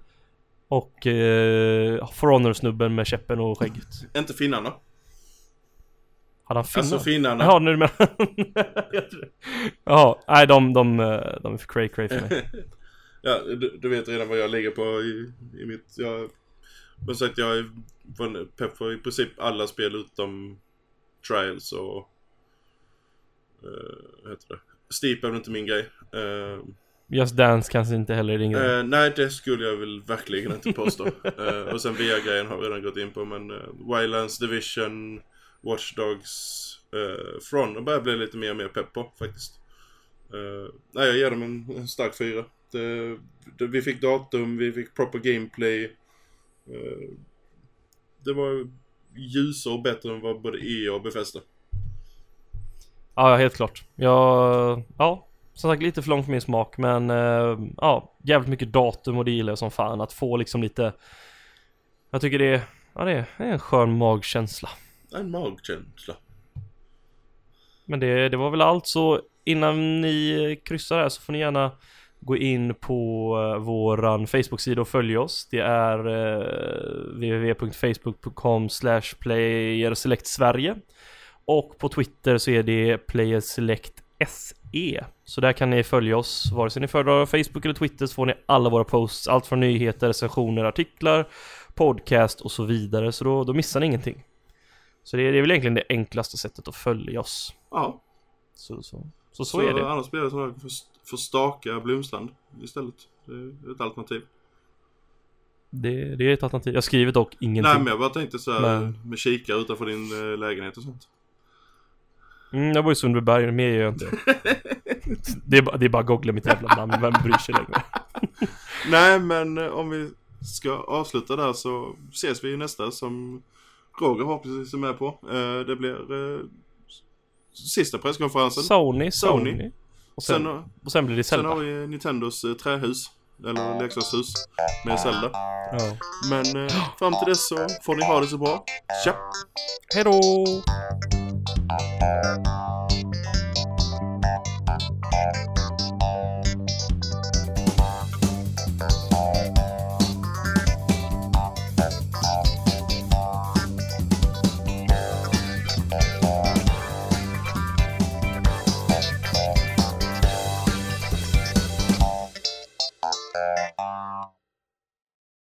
och eh, For Honor-snubben med käppen och skägget. Inte finnarna. Hade han finnar? Alltså finnarna. Jaha, nu med... Jaha, nej de, de, eh, de är för cray cray för mig. Ja, du, du vet redan vad jag ligger på i, i mitt... Jag, men sagt, jag är pepp för i princip alla spel utom Trials och... Uh, heter det? Steep är väl inte min grej. Eh, Just Dance kanske inte heller är din grej. eh, nej, det skulle jag väl verkligen inte påstå. Eh, och sen VR-grejen har vi redan gått in på, men uh, Wildlands, Division, Watch Dogs, uh, From börjar bli lite mer och mer pepp på faktiskt. Nej, jag ger dem en, en stark fyra. Det, det, vi fick datum, vi fick proper gameplay. Eh, det var ljusare och bättre än vad både EA och Bethesda. Ja, helt klart. Jag, ja, som sagt lite för långt för min smak men eh, ja, jävligt mycket datum och det gillar jag som fan. Att få liksom lite Jag tycker det är, ja det är, det är en skön magkänsla. En magkänsla. Men det, det var väl allt så innan ni kryssar här så får ni gärna gå in på eh, våran Facebook-sida och följa oss. Det är eh, www.facebook.com playerselect Sverige. Och på Twitter så är det playerselect SE. Så där kan ni följa oss, vare sig ni föredrar Facebook eller Twitter så får ni alla våra posts, allt från nyheter, recensioner, artiklar, podcast och så vidare. Så då, då missar ni ingenting. Så det är, det är väl egentligen det enklaste sättet att följa oss. Ja, Så, så, så, så, är det. Annars blir det så här för, för staka Blomstrand istället. Det är ett alternativ. det. Det är ett alternativ. Jag skriver dock ingenting. Nej men jag bara tänkte så här Men- med kikare utanför din eh, lägenhet och sånt. Mm, jag bor i Sundbyberg, mer gör jag inte. det, är bara, det är bara att googla mitt jävla namn, vem bryr sig längre? Nej men eh, om vi ska avsluta där så ses vi ju nästa som Roger förhoppningsvis är med på. Eh, det blir sista presskonferensen. Sony, Sony. Sony. Och, sen, Sen, och sen blir det sen Zelda. har vi Nintendos eh, trähus. Eller leksakshus med Zelda. Ja. Men eh, fram till dess så får ni ha det så bra. Tja! Hejdå!